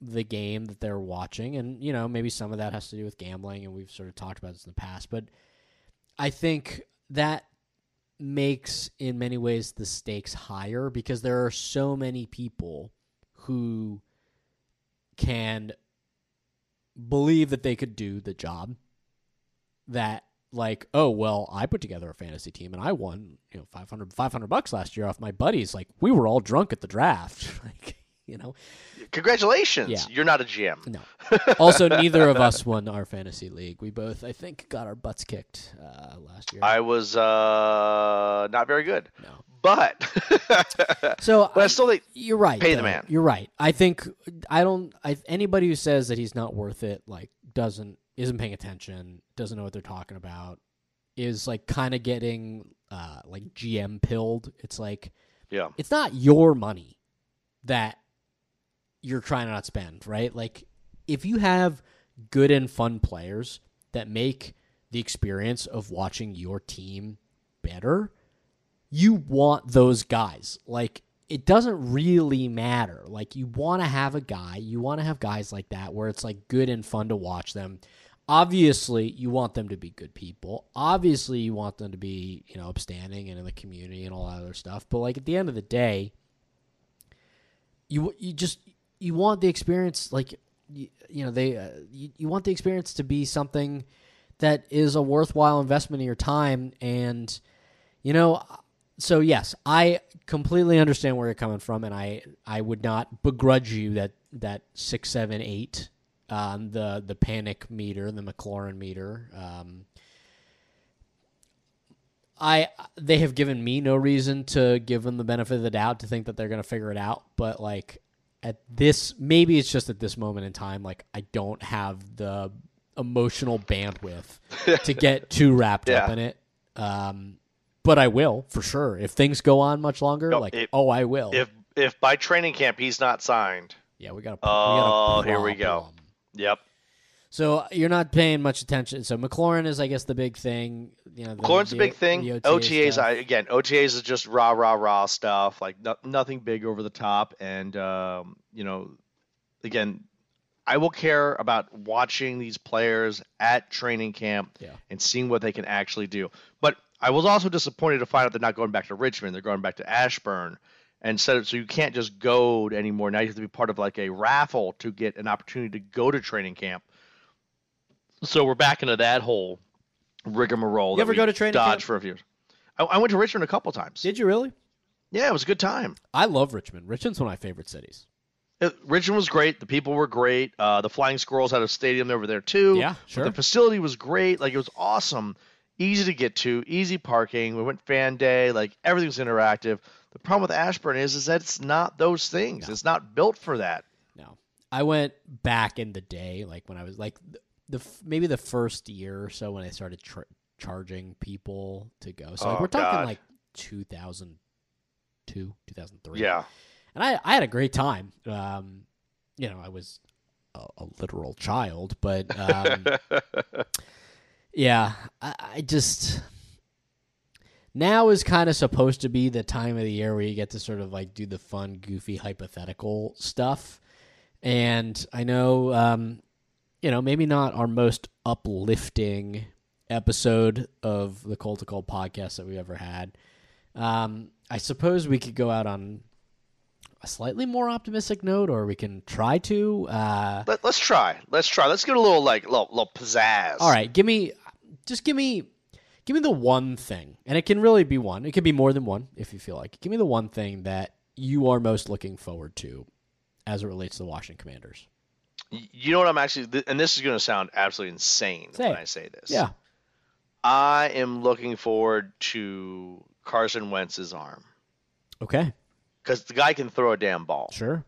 the game that they're watching, and you know, maybe some of that has to do with gambling, and we've sort of talked about this in the past. But I think that makes, in many ways, the stakes higher because there are so many people who can believe that they could do the job that like oh well i put together a fantasy team and i won you know 500 500 bucks last year off my buddies like we were all drunk at the draft like you know Congratulations. Yeah. You're not a GM. no also neither of us won our fantasy league we both i think got our butts kicked uh, last year I was uh, not very good. no But so but I still think You're right. Pay the man. You're right. I think I don't. I anybody who says that he's not worth it, like doesn't isn't paying attention, doesn't know what they're talking about, is like kind of getting uh like GM pilled. It's like yeah. it's not your money that you're trying to not spend, right? Like if you have good and fun players that make the experience of watching your team better, you want those guys. Like it doesn't really matter. Like you want to have a guy, you want to have guys like that where it's like good and fun to watch them. Obviously, you want them to be good people. Obviously, you want them to be, you know, upstanding and in the community and all that other stuff. But like at the end of the day, you you just you want the experience like you, you know they uh, you, you want the experience to be something that is a worthwhile investment of your time and you know so yes i completely understand where you're coming from and i i would not begrudge you that that six seven eight um, the the panic meter the mclaurin meter um, I they have given me no reason to give them the benefit of the doubt to think that they're going to figure it out, but like at this maybe it's just at this moment in time like I don't have the emotional bandwidth to get too wrapped up in it. Um but I will for sure. If things go on much longer, No, like if- oh I will. If if by training camp he's not signed, yeah, we got to Oh, here we go. Yep. So you're not paying much attention. So McLaurin is, I guess, the big thing. You know, the, McLaurin's a big thing. the OTA OTAs. I, again, OTAs is just rah rah rah stuff, like no, nothing big over the top. And um, you know, again, I will care about watching these players at training camp Yeah. and seeing what they can actually do. But I was also disappointed to find out they're not going back to Richmond; they're going back to Ashburn. And so, so you can't just go anymore. Now you have to be part of like a raffle to get an opportunity to go to training camp. So we're back into that whole rigmarole. You ever go to training Dodge camp? for a few years. I, I went to Richmond a couple times. Did you really? yeah, it was a good time. I love Richmond. Richmond's one of my favorite cities. It, Richmond was great. The people were great. Uh, the Flying Squirrels had a stadium over there too. Yeah, But sure. The facility was great. Like it was awesome, easy to get to, easy parking. We went fan day. Like everything was interactive. The problem with Ashburn is, is that it's not those things. It's not built for that. No, I went back in the day, like when I was like the, the maybe the first year or so when I started tr- charging people to go. So like, Oh, we're talking God. like 2002, 2003. Yeah. and I I had a great time. Um, you know, I was a, a literal child, but um, yeah, I, I just now is kind of supposed to be the time of the year where you get to sort of like do the fun, goofy, hypothetical stuff. And I know, um, you know, maybe not our most uplifting episode of the Cult to Colt podcast that we ever had. Um, I suppose we could go out on a slightly more optimistic note, or we can try to. Uh, Let, us try. Let's try. Let's get a little like little, little pizzazz. all right, give me, just give me, give me the one thing, and it can really be one. It can be more than one if you feel like. Give me the one thing that you are most looking forward to, as it relates to the Washington Commanders. You know what I'm actually, and this is going to sound absolutely insane Say when it. I say this. Yeah, I am looking forward to Carson Wentz's arm okay, because the guy can throw a damn ball, sure.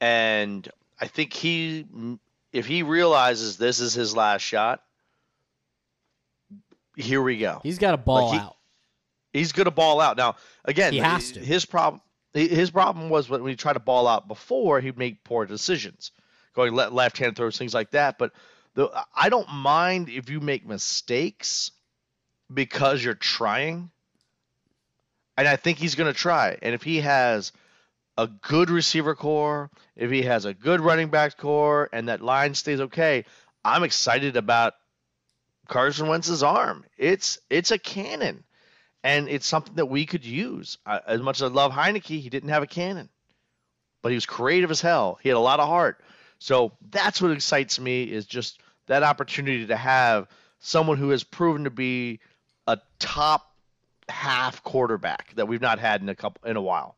and I think he, if he realizes this is his last shot, here we go. He's got a ball Like he- out. he's going to ball out. Now, again, He has to. his problem his problem was when he tried to ball out before, he'd make poor decisions, going left hand throws, things like that. But the, I don't mind if you make mistakes because you're trying. And I think he's going to try. And if he has a good receiver core, if he has a good running back core, and that line stays okay, I'm excited about Carson Wentz's arm. It's it's a cannon and it's something that we could use. I, as much as I love Heinicke, he didn't have a cannon, but he was creative as hell. He had a lot of heart. So that's what excites me is just that opportunity to have someone who has proven to be a top half quarterback that we've not had in a couple in a while.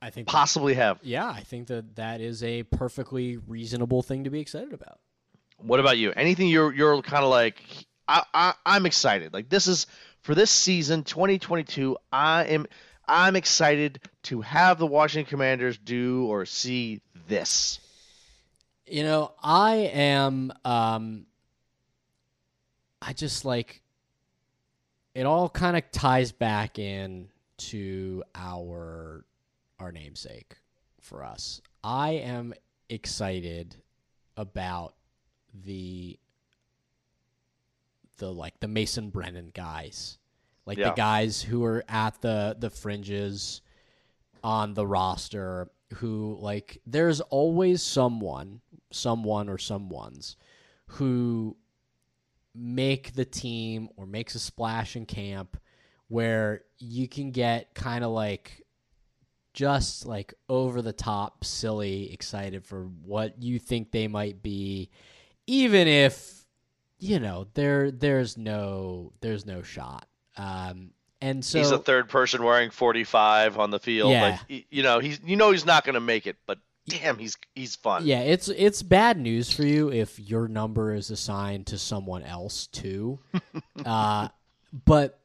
I think. Possibly have. yeah, I think that that is a perfectly reasonable thing to be excited about. What about you? Anything you're you're kind of like I, I I'm excited. Like this is for this season 2022. I am I'm excited to have the Washington Commanders do or see this. You know, I am um I just like it all kind of ties back in to our our namesake for us. I am excited about the the like the Mason Brennan guys. Like Yeah. the guys who are at the the fringes on the roster who like there's always someone, someone or someones who make the team or makes a splash in camp where you can get kind of like just like over the top silly excited for what you think they might be even if you know there there's no there's no shot um and so he's a third person wearing 45 on the field. Yeah. Like you know, he's you know he's not going to make it, but damn, he's he's fun. Yeah, it's it's bad news for you if your number is assigned to someone else too. uh, but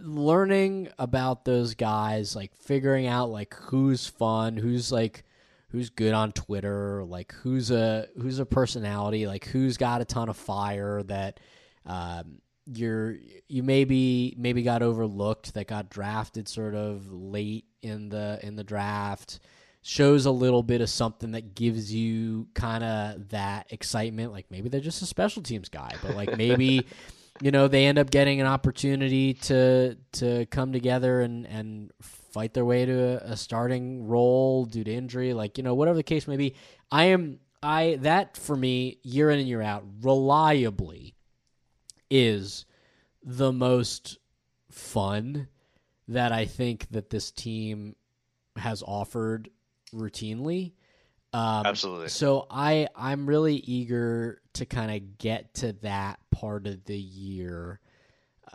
learning about those guys, like figuring out like who's fun, who's like who's good on Twitter, like who's a who's a personality, like who's got a ton of fire that um, you're you maybe maybe got overlooked that got drafted sort of late in the in the draft. Shows a little bit of something that gives you kind of that excitement like maybe they're just a special teams guy but like maybe you know they end up getting an opportunity to to come together and and fight their way to a, a starting role due to injury like you know whatever the case may be i am i that for me year in and year out reliably is the most fun that I think that this team has offered routinely. Um, Absolutely. So I I'm really eager to kind of get to that part of the year,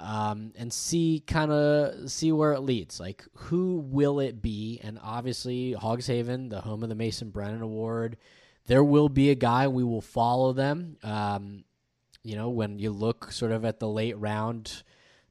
um, and see kind of see where it leads. Like who will it be? And obviously Hogshaven, the home of the Mason Brennan Award, there will be a guy. We will follow them. Um, you know, when you look sort of at the late round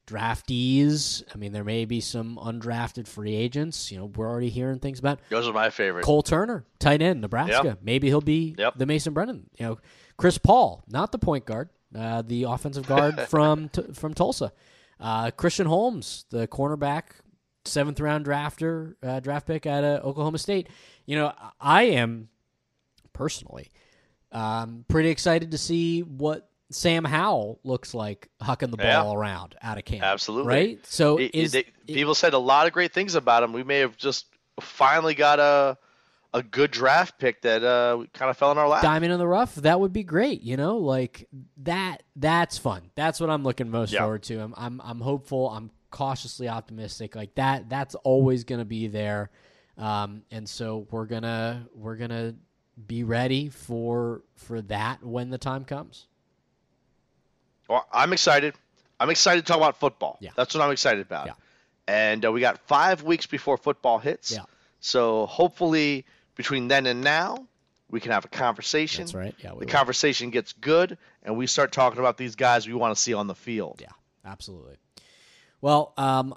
draftees, I mean, there may be some undrafted free agents. You know, we're already hearing things about Those are my favorite. Cole Turner, tight end, Nebraska. Maybe he'll be Yep. the Mason Brennan. You know, Chris Paul, not the point guard, uh, the offensive guard from t- from Tulsa. Uh, Christian Holmes, the cornerback, seventh round drafter, uh, draft pick at Oklahoma State. You know, I am personally um, pretty excited to see what Sam Howell looks like hucking the Yeah. ball around out of camp. Absolutely. right. So It- is they- people said a lot of great things about him. We may have just finally got a a good draft pick that uh, kind of fell in our lap. diamond in the rough that would be great you know like that that's fun that's what i'm looking most Yeah. forward to I'm, I'm i'm hopeful i'm cautiously optimistic like that that's always going to be there Um, and so we're gonna we're gonna be ready for for that when the time comes. Well, I'm excited. I'm excited to talk about football. Yeah. That's what I'm excited about. Yeah. And uh, we got five weeks before football hits. Yeah. So hopefully between then and now, we can have a conversation. That's right. Yeah, the will. conversation gets good, and we start talking about these guys we want to see on the field. Yeah, absolutely. Well, um,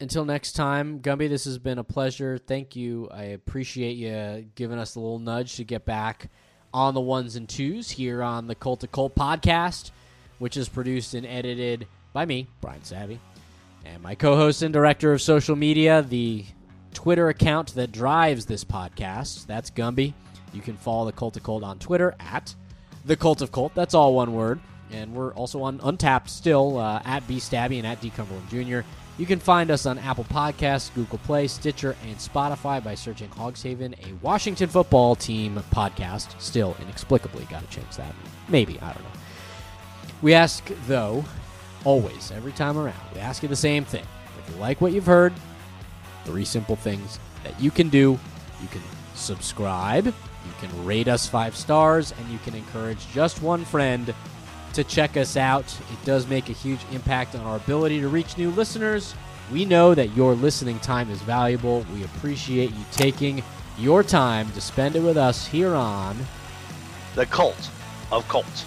until next time, Gumbi, this has been a pleasure. Thank you. I appreciate you giving us a little nudge to get back on the ones and twos here on the Cult to Colt podcast, which is produced and edited by me, Bryan Savvy, and my co host and director of social media, the Twitter account that drives this podcast. That's Gumbi. You can follow the Cult of Colt on Twitter at the Cult of Colt. That's all one word. And we're also on Untappd still uh, at B Stabby and at D Cumberland Jr. You can find us on Apple Podcasts, Google Play, Stitcher, and Spotify by searching Hogshaven, a Washington football team podcast. Still inexplicably, got to change that. Maybe, I don't know. We ask, though, always, every time around, we ask you the same thing. If you like what you've heard, three simple things that you can do. You can subscribe, you can rate us five stars, and you can encourage just one friend to check us out. It does make a huge impact on our ability to reach new listeners. We know that your listening time is valuable. We appreciate you taking your time to spend it with us here on The cult of Colts.